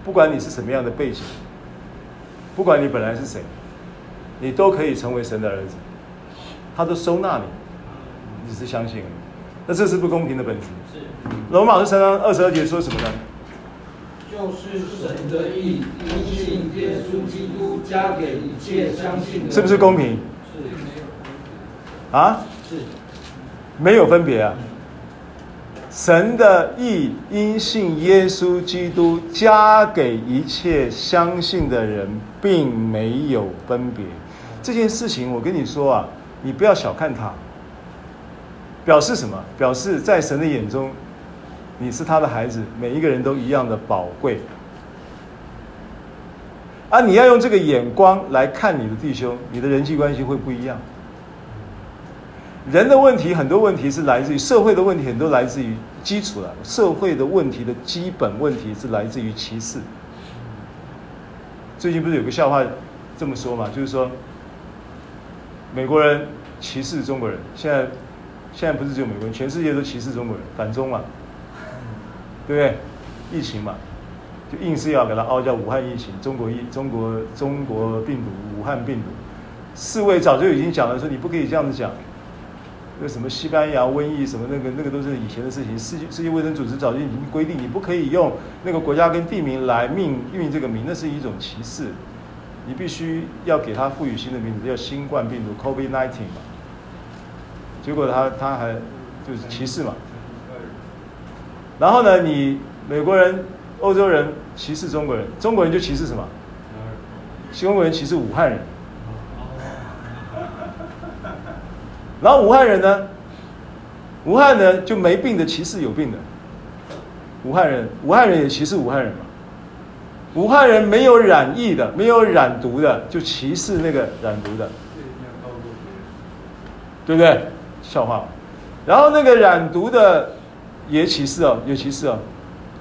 不管你是什么样的背景，不管你本来是谁，你都可以成为神的儿子，他都收纳你，你只是相信。那这是不公平的本质。是。罗马书三章二十二节说什么呢？就是神的义，因信耶稣基督加给一切相信的。是不是公平？啊，是，没有分别啊。神的意因信耶稣基督加给一切相信的人，并没有分别。这件事情，我跟你说啊，你不要小看它。表示什么？表示在神的眼中，你是他的孩子，每一个人都一样的宝贵。啊，你要用这个眼光来看你的弟兄，你的人际关系会不一样。人的问题很多问题是来自于社会的问题，很多来自于基础了。社会的问题的基本问题是来自于歧视。最近不是有个笑话这么说嘛？就是说，美国人歧视中国人。现在现在不是只有美国人，全世界都歧视中国人，反中嘛，对不对？疫情嘛，就硬是要给他凹叫武汉疫情，中国疫中国中国病毒，武汉病毒。世卫早就已经讲了，说你不可以这样子讲。那什么西班牙瘟疫什么那个那个都是以前的事情。世界世界卫生组织早就已经规定，你不可以用那个国家跟地名来命运这个名，那是一种歧视。你必须要给它赋予新的名字，叫新冠病毒 （COVID-19） 嘛。结果他他还就是歧视嘛。然后呢，你美国人、欧洲人歧视中国人，中国人就歧视什么？中国人歧视武汉人。然后武汉人呢？武汉人就没病的歧视有病的。武汉人，武汉人也歧视武汉人嘛。武汉人没有染疫的，没有染毒的，就歧视那个染毒的，对不对？笑话。然后那个染毒的也歧视哦，也歧视哦。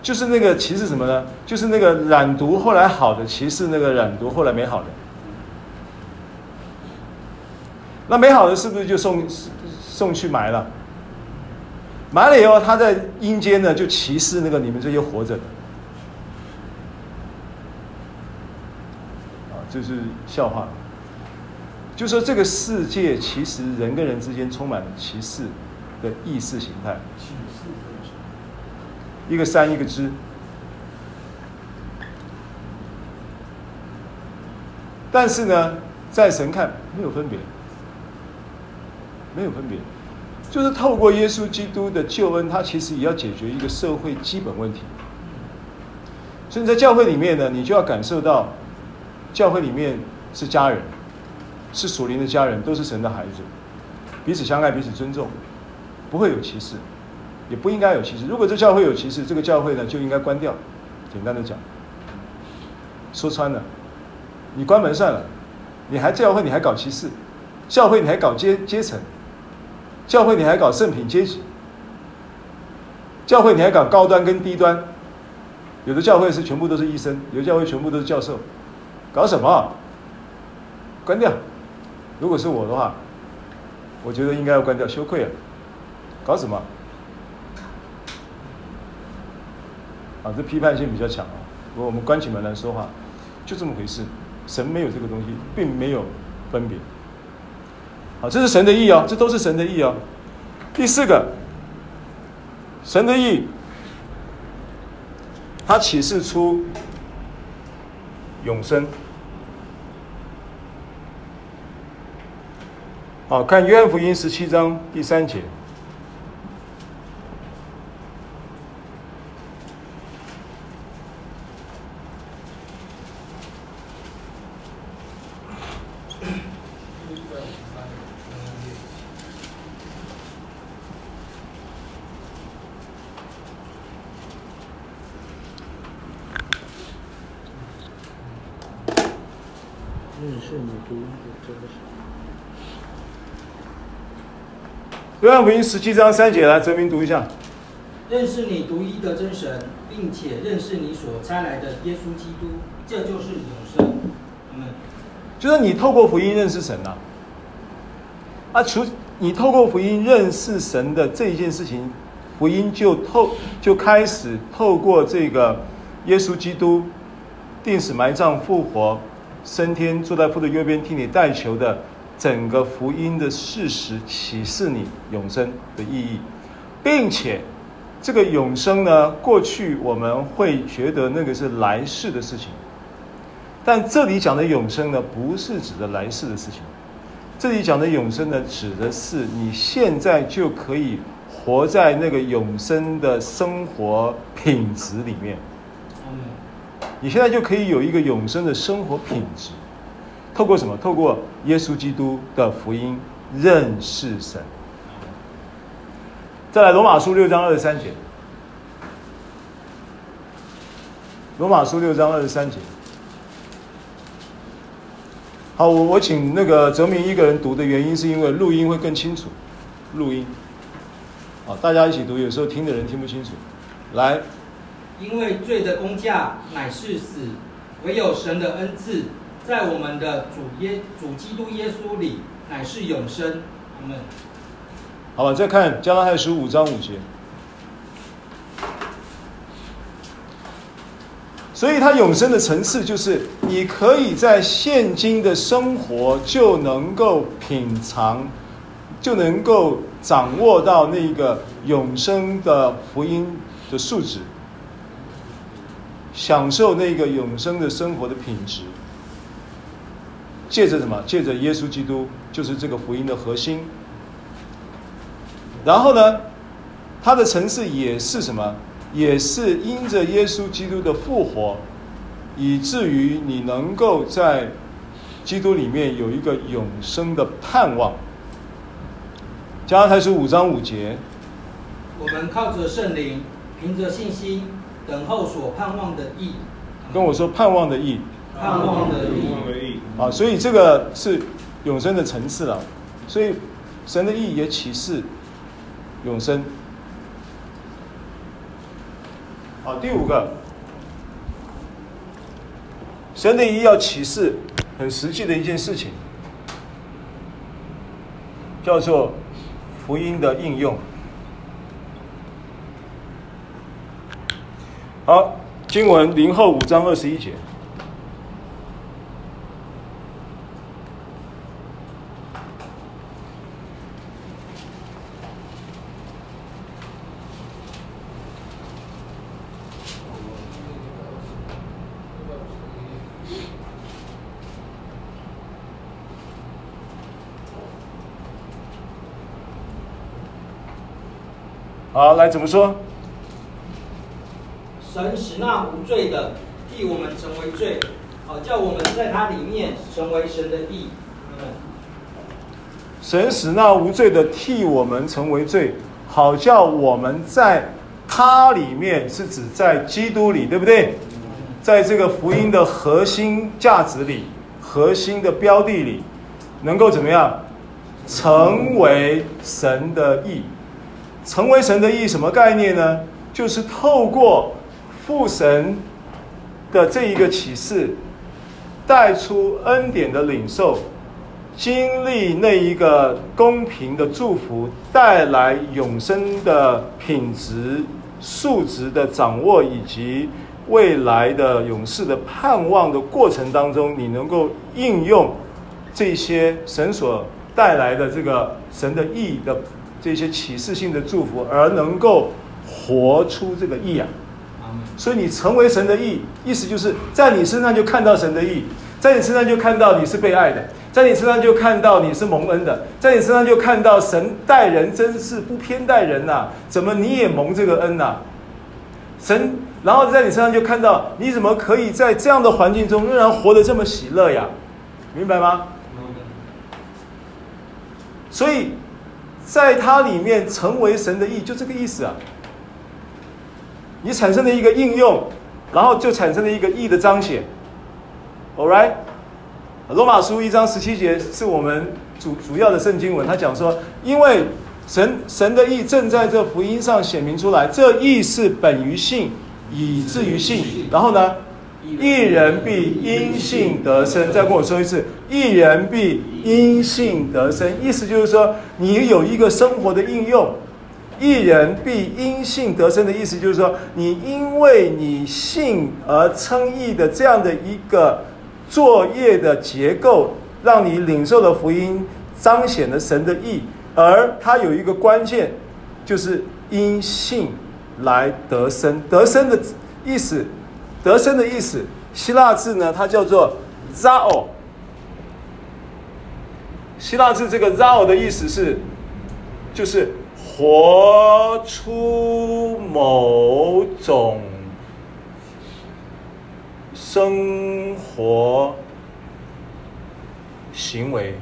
就是那个歧视什么呢？就是那个染毒后来好的歧视那个染毒后来没好的。那美好的是不是就送送去埋了？埋了以后，他在阴间呢，就歧视那个你们这些活着的。啊，这是笑话。就说这个世界其实人跟人之间充满了歧视的意识形态。一个山一个枝。但是呢，在神看没有分别，没有分别，就是透过耶稣基督的救恩，他其实也要解决一个社会基本问题。所以在教会里面呢，你就要感受到，教会里面是家人，是属灵的家人，都是神的孩子，彼此相爱，彼此尊重，不会有歧视，也不应该有歧视。如果这教会有歧视，这个教会呢就应该关掉。简单的讲，说穿了，你关门算了，你还教会你还搞歧视，教会你还搞阶阶层，教会你还搞圣品阶级，教会你还搞高端跟低端。有的教会是全部都是医生，有的教会全部都是教授，搞什么？关掉！如果是我的话，我觉得应该要关掉，羞愧啊！搞什么？啊，这批判性比较强啊！如果我们关起门来说话，就这么回事。神没有这个东西，并没有分别。好，这是神的意哦，这都是神的意哦。第四个，神的意。他启示出永生。好，看约翰福音十七章第三节。约翰福音十七章三节，来，哲明读一下。认识你独一的真神，并且认识你所差来的耶稣基督，这就是永生。嗯，就是你透过福音认识神呐、啊。啊，除你透过福音认识神的这一件事情，福音就透就开始透过这个耶稣基督，定死埋葬复活升天，坐在父的右边替你代求的。整个福音的事实启示你永生的意义，并且这个永生呢，过去我们会觉得那个是来世的事情，但这里讲的永生呢，不是指的来世的事情，这里讲的永生呢，指的是你现在就可以活在那个永生的生活品质里面，你现在就可以有一个永生的生活品质。透过什么？透过耶稣基督的福音认识神。再来，罗马书六章二十三节。罗马书六章二十三节。好，我我请那个哲明一个人读的原因，是因为录音会更清楚。录音。好，大家一起读，有时候听的人听不清楚。来。因为罪的工价乃是死，唯有神的恩赐。在我们的主耶主基督耶稣里，乃是永生。我们好吧，再看加拉太书五章五节。所以，他永生的层次就是，你可以在现今的生活就能够品尝，就能够掌握到那个永生的福音的素质，享受那个永生的生活的品质。借着什么？借着耶稣基督，就是这个福音的核心。然后呢，它的层次也是什么？也是因着耶稣基督的复活，以至于你能够在基督里面有一个永生的盼望。加拉太书五章五节，我们靠着圣灵，凭着信心，等候所盼望的意。跟我说盼望的义。盼望的义啊，所以这个是永生的层次了。所以神的义也启示永生。好，第五个，神的义要启示很实际的一件事情，叫做福音的应用。好，经文林后五章二十一节。好，来怎么说？神使那无罪的替我们成为罪，好叫我们在他里面成为神的义。嗯。神使那无罪的替我们成为罪，好叫我们在他里面，是指在基督里，对不对？在这个福音的核心价值里，核心的标的里，能够怎么样？成为神的义。成为神的意义什么概念呢？就是透过父神的这一个启示，带出恩典的领受，经历那一个公平的祝福，带来永生的品质、数值的掌握，以及未来的永世的盼望的过程当中，你能够应用这些神所带来的这个神的意义的。这些启示性的祝福，而能够活出这个义啊！所以你成为神的义，意思就是在你身上就看到神的义，在你身上就看到你是被爱的，在你身上就看到你是蒙恩的，在你身上就看到神待人真是不偏待人呐、啊！怎么你也蒙这个恩呐、啊？神，然后在你身上就看到你怎么可以在这样的环境中仍然活得这么喜乐呀？明白吗？所以。在它里面成为神的意，就这个意思啊。你产生了一个应用，然后就产生了一个意的彰显。All right，罗马书一章十七节是我们主主要的圣经文，他讲说，因为神神的意正在这福音上显明出来，这意是本于信，以至于信。然后呢？一人必因信得生。再跟我说一次，一人必因信得生。意思就是说，你有一个生活的应用。一人必因信得生的意思就是说，你因为你信而称义的这样的一个作业的结构，让你领受了福音，彰显了神的义。而它有一个关键，就是因信来得生。得生的意思。得生的意思，希腊字呢，它叫做 “zao”。希腊字这个 “zao” 的意思是，就是活出某种生活行为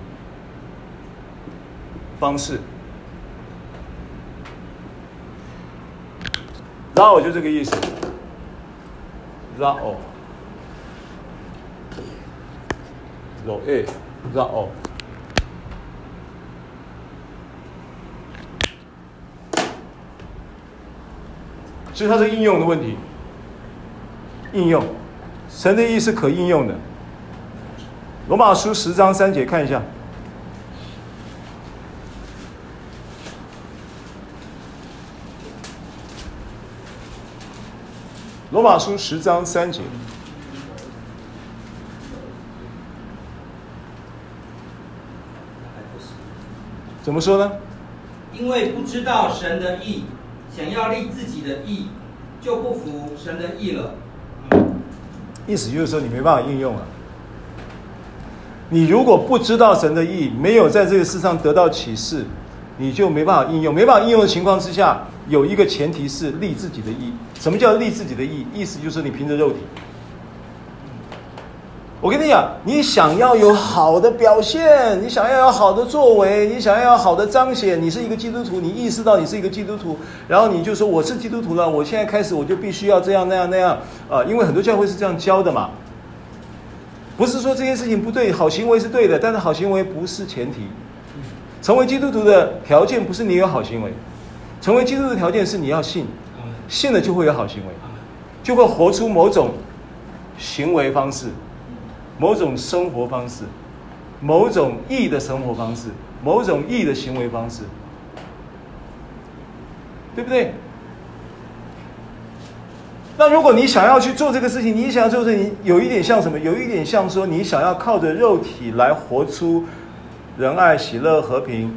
方式。“zao” 就这个意思。Ra o ro e ra o，所以它是应用的问题。应用，神的意是可应用的。罗马书十章三节，看一下。罗马书十章三节，怎么说呢？因为不知道神的意，想要立自己的意，就不服神的意了。意思就是说，你没办法应用了。你如果不知道神的意，没有在这个世上得到启示，你就没办法应用。没办法应用的情况之下，有一个前提是立自己的意。什么叫立自己的意？意思就是你凭着肉体。我跟你讲，你想要有好的表现，你想要有好的作为，你想要有好的彰显，你是一个基督徒，你意识到你是一个基督徒，然后你就说我是基督徒了，我现在开始我就必须要这样那样那样啊，因为很多教会是这样教的嘛。不是说这件事情不对，好行为是对的，但是好行为不是前提。成为基督徒的条件不是你有好行为，成为基督徒的条件是你要信。信了就会有好行为，就会活出某种行为方式，某种生活方式，某种义的生活方式，某种义的行为方式，对不对？那如果你想要去做这个事情，你想要做这你，有一点像什么？有一点像说，你想要靠着肉体来活出仁爱、喜乐、和平、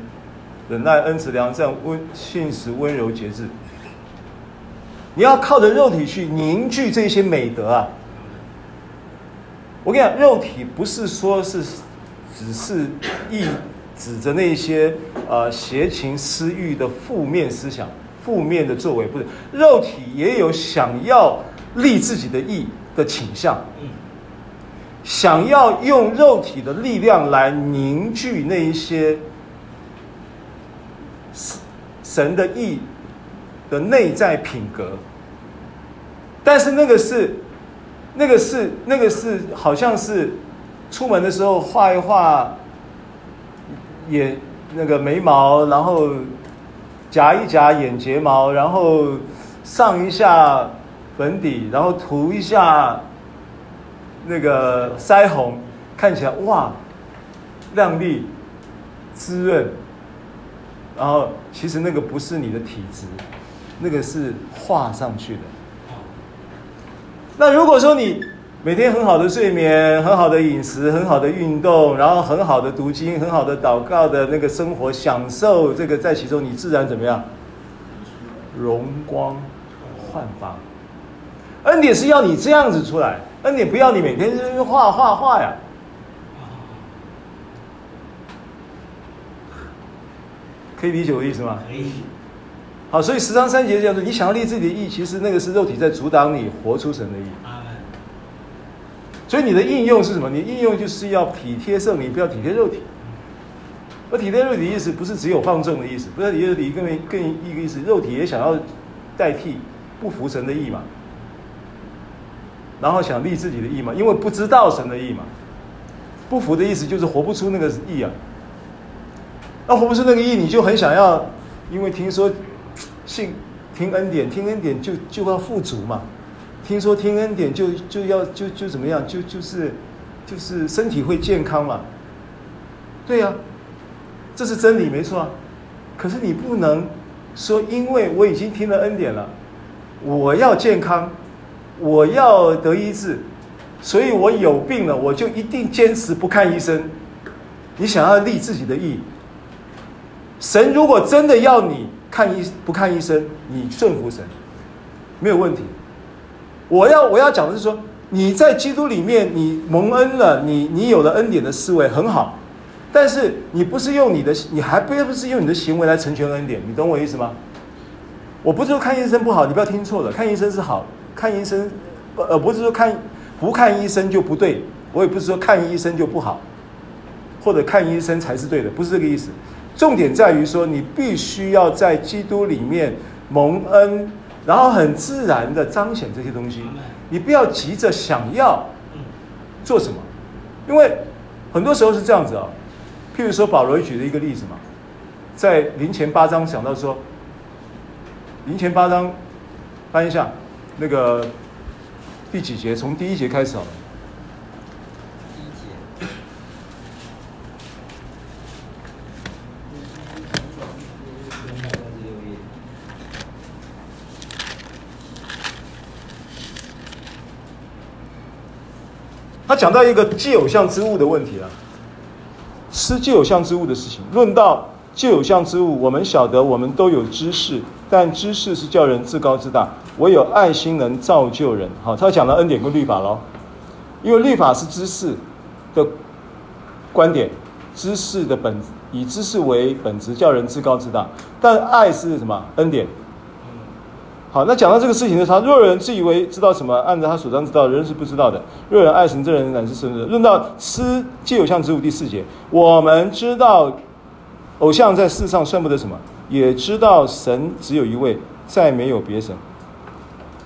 忍耐、恩慈、良善、温信实、温柔、节制。你要靠着肉体去凝聚这些美德啊！我跟你讲，肉体不是说是只是意指着那些呃邪情私欲的负面思想、负面的作为，不是肉体也有想要立自己的义的倾向，想要用肉体的力量来凝聚那一些神的意的内在品格，但是那个是那个是那个是好像是出门的时候画一画眼那个眉毛，然后。夹一夹眼睫毛，然后上一下粉底，然后涂一下那个腮红，看起来哇，亮丽、滋润。然后其实那个不是你的体质，那个是画上去的。那如果说你每天很好的睡眠、很好的饮食、很好的运动，然后很好的读经、很好的祷告的那个生活，享受这个在其中，你自然怎么样？容光焕发。恩典是要你这样子出来，恩典不要你每天画画画呀。可以理解我的意思吗？可以。好，所以十章三节这样说，你想要立自己的意，其实那个是肉体在阻挡你活出神的意。所以你的应用是什么？你的应用就是要体贴圣灵，不要体贴肉体。而体贴肉体的意思不是只有放纵的意思，不是体贴肉体更更一个意思，肉体也想要代替不服神的意嘛，然后想立自己的意嘛，因为不知道神的意嘛。不服的意思就是活不出那个意啊。那活不出那个义，你就很想要，因为听说信听恩典，听恩典就就要富足嘛。听说听恩典就就要就就怎么样就就是就是身体会健康嘛？对呀、这是真理没错啊。可是你不能说，因为我已经听了恩典了，我要健康，我要得医治，所以我有病了，我就一定坚持不看医生。你想要立自己的义，神如果真的要你看医不看医生，你顺服神，没有问题。我要我要讲的是说，你在基督里面，你蒙恩了，你你有了恩典的思维很好，但是你不是用你的，你还不是用你的行为来成全恩典，你懂我意思吗？我不是说看医生不好，你不要听错了，看医生是好，看医生，呃，不是说看不看医生就不对，我也不是说看医生就不好，或者看医生才是对的，不是这个意思。重点在于说，你必须要在基督里面蒙恩。然后很自然的彰显这些东西，你不要急着想要做什么，因为很多时候是这样子啊。譬如说保罗举的一个例子嘛，在林前八章讲到说，林前八章翻一下那个第几节？从第一节开始好了。他讲到一个既有像之物的问题了，吃既有像之物的事情。论到既有像之物，我们晓得我们都有知识，但知识是叫人自高自大，唯有爱心能造就人。好，他讲了恩典跟律法喽，因为律法是知识的观点，知识的本以知识为本质，叫人自高自大。但爱是什么？恩典。好，那讲到这个事情的时候，若有人自以为知道什么，按照他所当知道，人是不知道的。若人爱神，这人乃是神人。论到吃借偶像之物，第四节，我们知道偶像在世上算不得什么，也知道神只有一位，再没有别神，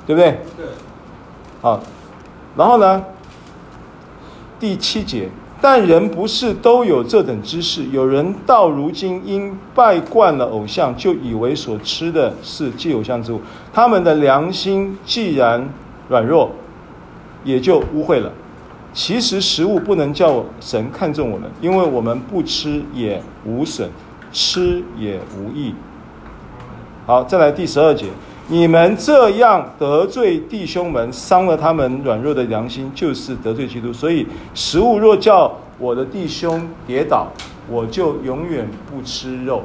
对不对？对。好，然后呢，第七节。但人不是都有这等知识，有人到如今因拜惯了偶像，就以为所吃的是祭偶像之物，他们的良心既然软弱，也就污秽了。其实食物不能叫神看重我们，因为我们不吃也无损，吃也无益。好，再来第十二节。你们这样得罪弟兄们，伤了他们软弱的良心，就是得罪基督。所以食物若叫我的弟兄跌倒，我就永远不吃肉，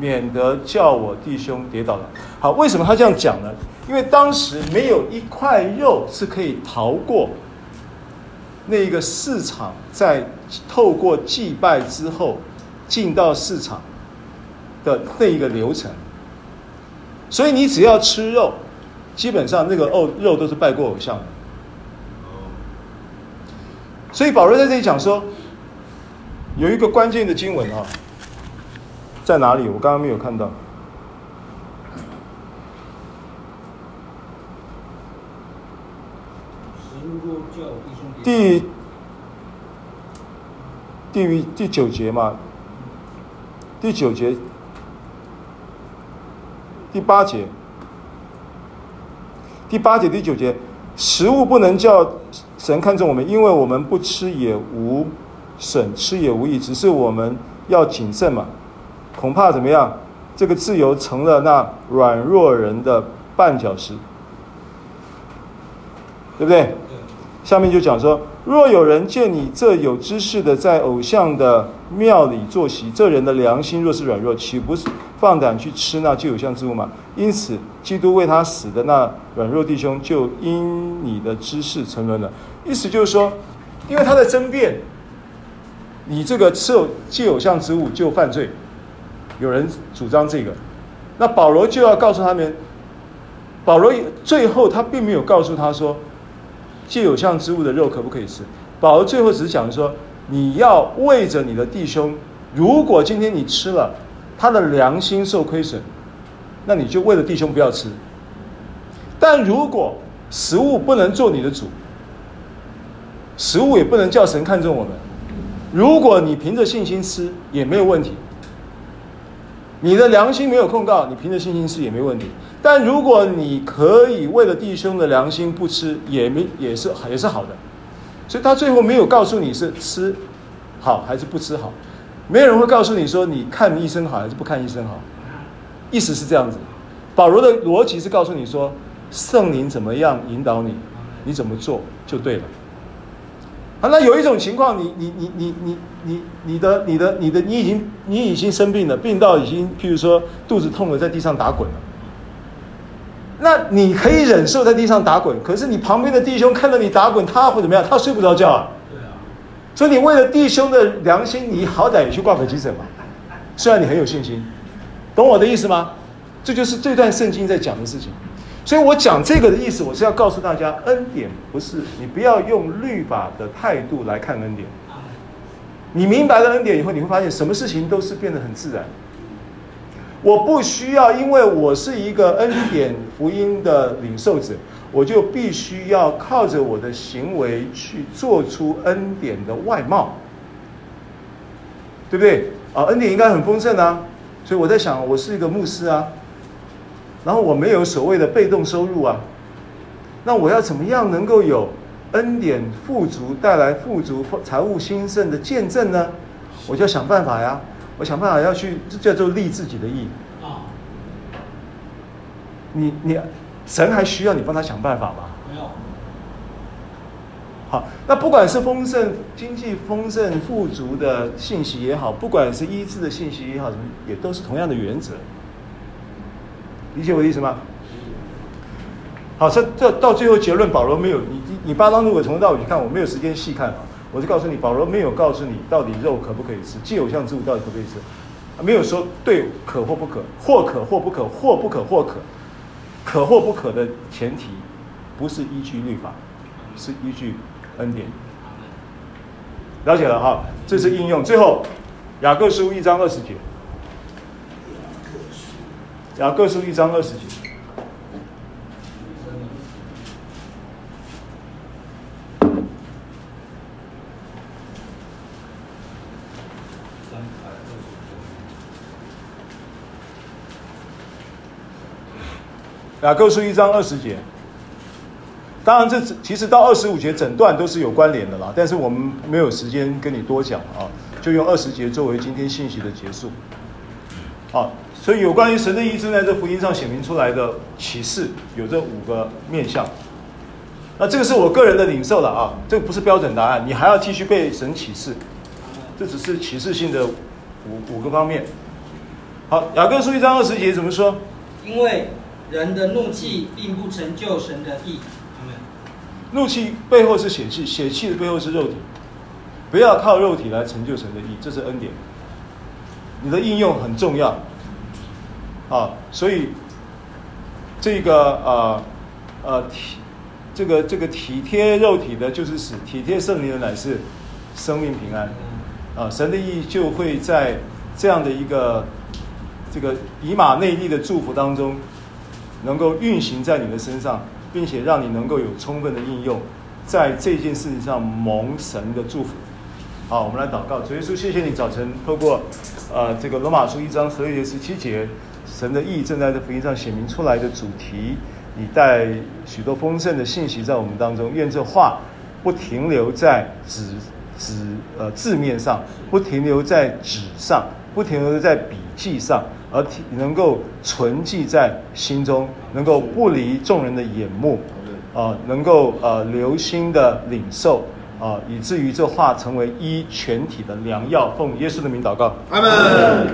免得叫我弟兄跌倒了。好，为什么他这样讲呢？因为当时没有一块肉是可以逃过那个市场，在透过祭拜之后进到市场的那一个流程。所以你只要吃肉，基本上那个肉肉都是拜过偶像的。所以保罗在这里讲说，有一个关键的经文啊，在哪里？我刚刚没有看到。第第第九节嘛，第九节，第八节，第八节第九节，食物不能叫神看重我们，因为我们不吃也无损，吃也无益，只是我们要谨慎嘛，恐怕怎么样？这个自由成了那软弱人的绊脚石，对不对？下面就讲说，若有人见你这有知识的在偶像的庙里坐席，这人的良心若是软弱，岂不是放胆去吃那旧偶像之物吗？因此，基督为他死的那软弱弟兄，就因你的知识沉沦了。意思就是说，因为他在争辩，你这个吃旧偶像之物就犯罪，有人主张这个，那保罗就要告诉他们，保罗最后他并没有告诉他说。借有像之物的肉可不可以吃？保罗最后只是讲说，你要为着你的弟兄，如果今天你吃了，他的良心受亏损，那你就为了弟兄不要吃。但如果食物不能做你的主，食物也不能叫神看重我们，如果你凭着信心吃也没有问题。你的良心没有控告，你凭着信心吃也没问题。但如果你可以为了弟兄的良心不吃，也没也是也是好的。所以他最后没有告诉你是吃好还是不吃好，没有人会告诉你说你看医生好还是不看医生好。意思是这样子，保罗的逻辑是告诉你说圣灵怎么样引导你，你怎么做就对了。好，那有一种情况，你你你你你你你的你的你的你已经你已经生病了，病到已经譬如说肚子痛了，在地上打滚了。那你可以忍受在地上打滚，可是你旁边的弟兄看到你打滚，他会怎么样？他睡不着觉啊。所以你为了弟兄的良心，你好歹也去挂个急诊嘛。虽然你很有信心，懂我的意思吗？这就是这段圣经在讲的事情。所以我讲这个的意思，我是要告诉大家，恩典不是你不要用律法的态度来看恩典。你明白了恩典以后，你会发现什么事情都是变得很自然。我不需要，因为我是一个恩典福音的领受者，我就必须要靠着我的行为去做出恩典的外貌，对不对？啊，恩典应该很丰盛啊，所以我在想，我是一个牧师啊。然后我没有所谓的被动收入啊，那我要怎么样能够有恩典富足带来富足财务兴盛的见证呢？我就要想办法呀，我想办法要去这叫做立自己的义啊。你你神还需要你帮他想办法吗？没有。好，那不管是丰盛经济丰盛富足的信息也好，不管是医治的信息也好，什么也都是同样的原则。理解我的意思吗？好，这这到最后结论，保罗没有你你八章如果从头到尾去看，我没有时间细看啊。我就告诉你，保罗没有告诉你到底肉可不可以吃，既偶像之物到底可不可以吃，没有说对可或不可，或可或不可，或不可或可，可或不可的前提不是依据律法，是依据恩典。了解了哈，这是应用。最后，雅各书一章二十节。雅各书一章二十节。雅各书一章二十节。当然，这其实到二十五节整段都是有关联的啦，但是我们没有时间跟你多讲啊，就用二十节作为今天信息的结束。好。所以，有关于神的意志在这福音上显明出来的启示，有这五个面向。那这个是我个人的领受了啊，这个不是标准答案，你还要继续被神启示。这只是启示性的五五个方面。好，雅各书一章二十节怎么说？因为人的怒气并不成就神的义。怒气背后是血气，血气的背后是肉体。不要靠肉体来成就神的义，这是恩典。你的应用很重要。啊，所以这个呃呃体这个这个体贴肉体的，就是使体贴圣灵的乃是生命平安。啊，神的意就会在这样的一个这个以马内利的祝福当中，能够运行在你的身上，并且让你能够有充分的应用，在这件事情上蒙神的祝福。好，我们来祷告，主耶稣，谢谢你早晨透过呃这个罗马书一章十二节十七节，神的意正在这福音上显明出来的主题，你带许多丰盛的信息在我们当中，愿这话不停留在纸。纸呃字面上，不停留在纸上，不停留在笔记上，而能够存记在心中，能够不离众人的眼目，啊、呃，能够呃留心的领受啊、呃，以至于这话成为一全体的良药。奉耶稣的名祷告，阿门。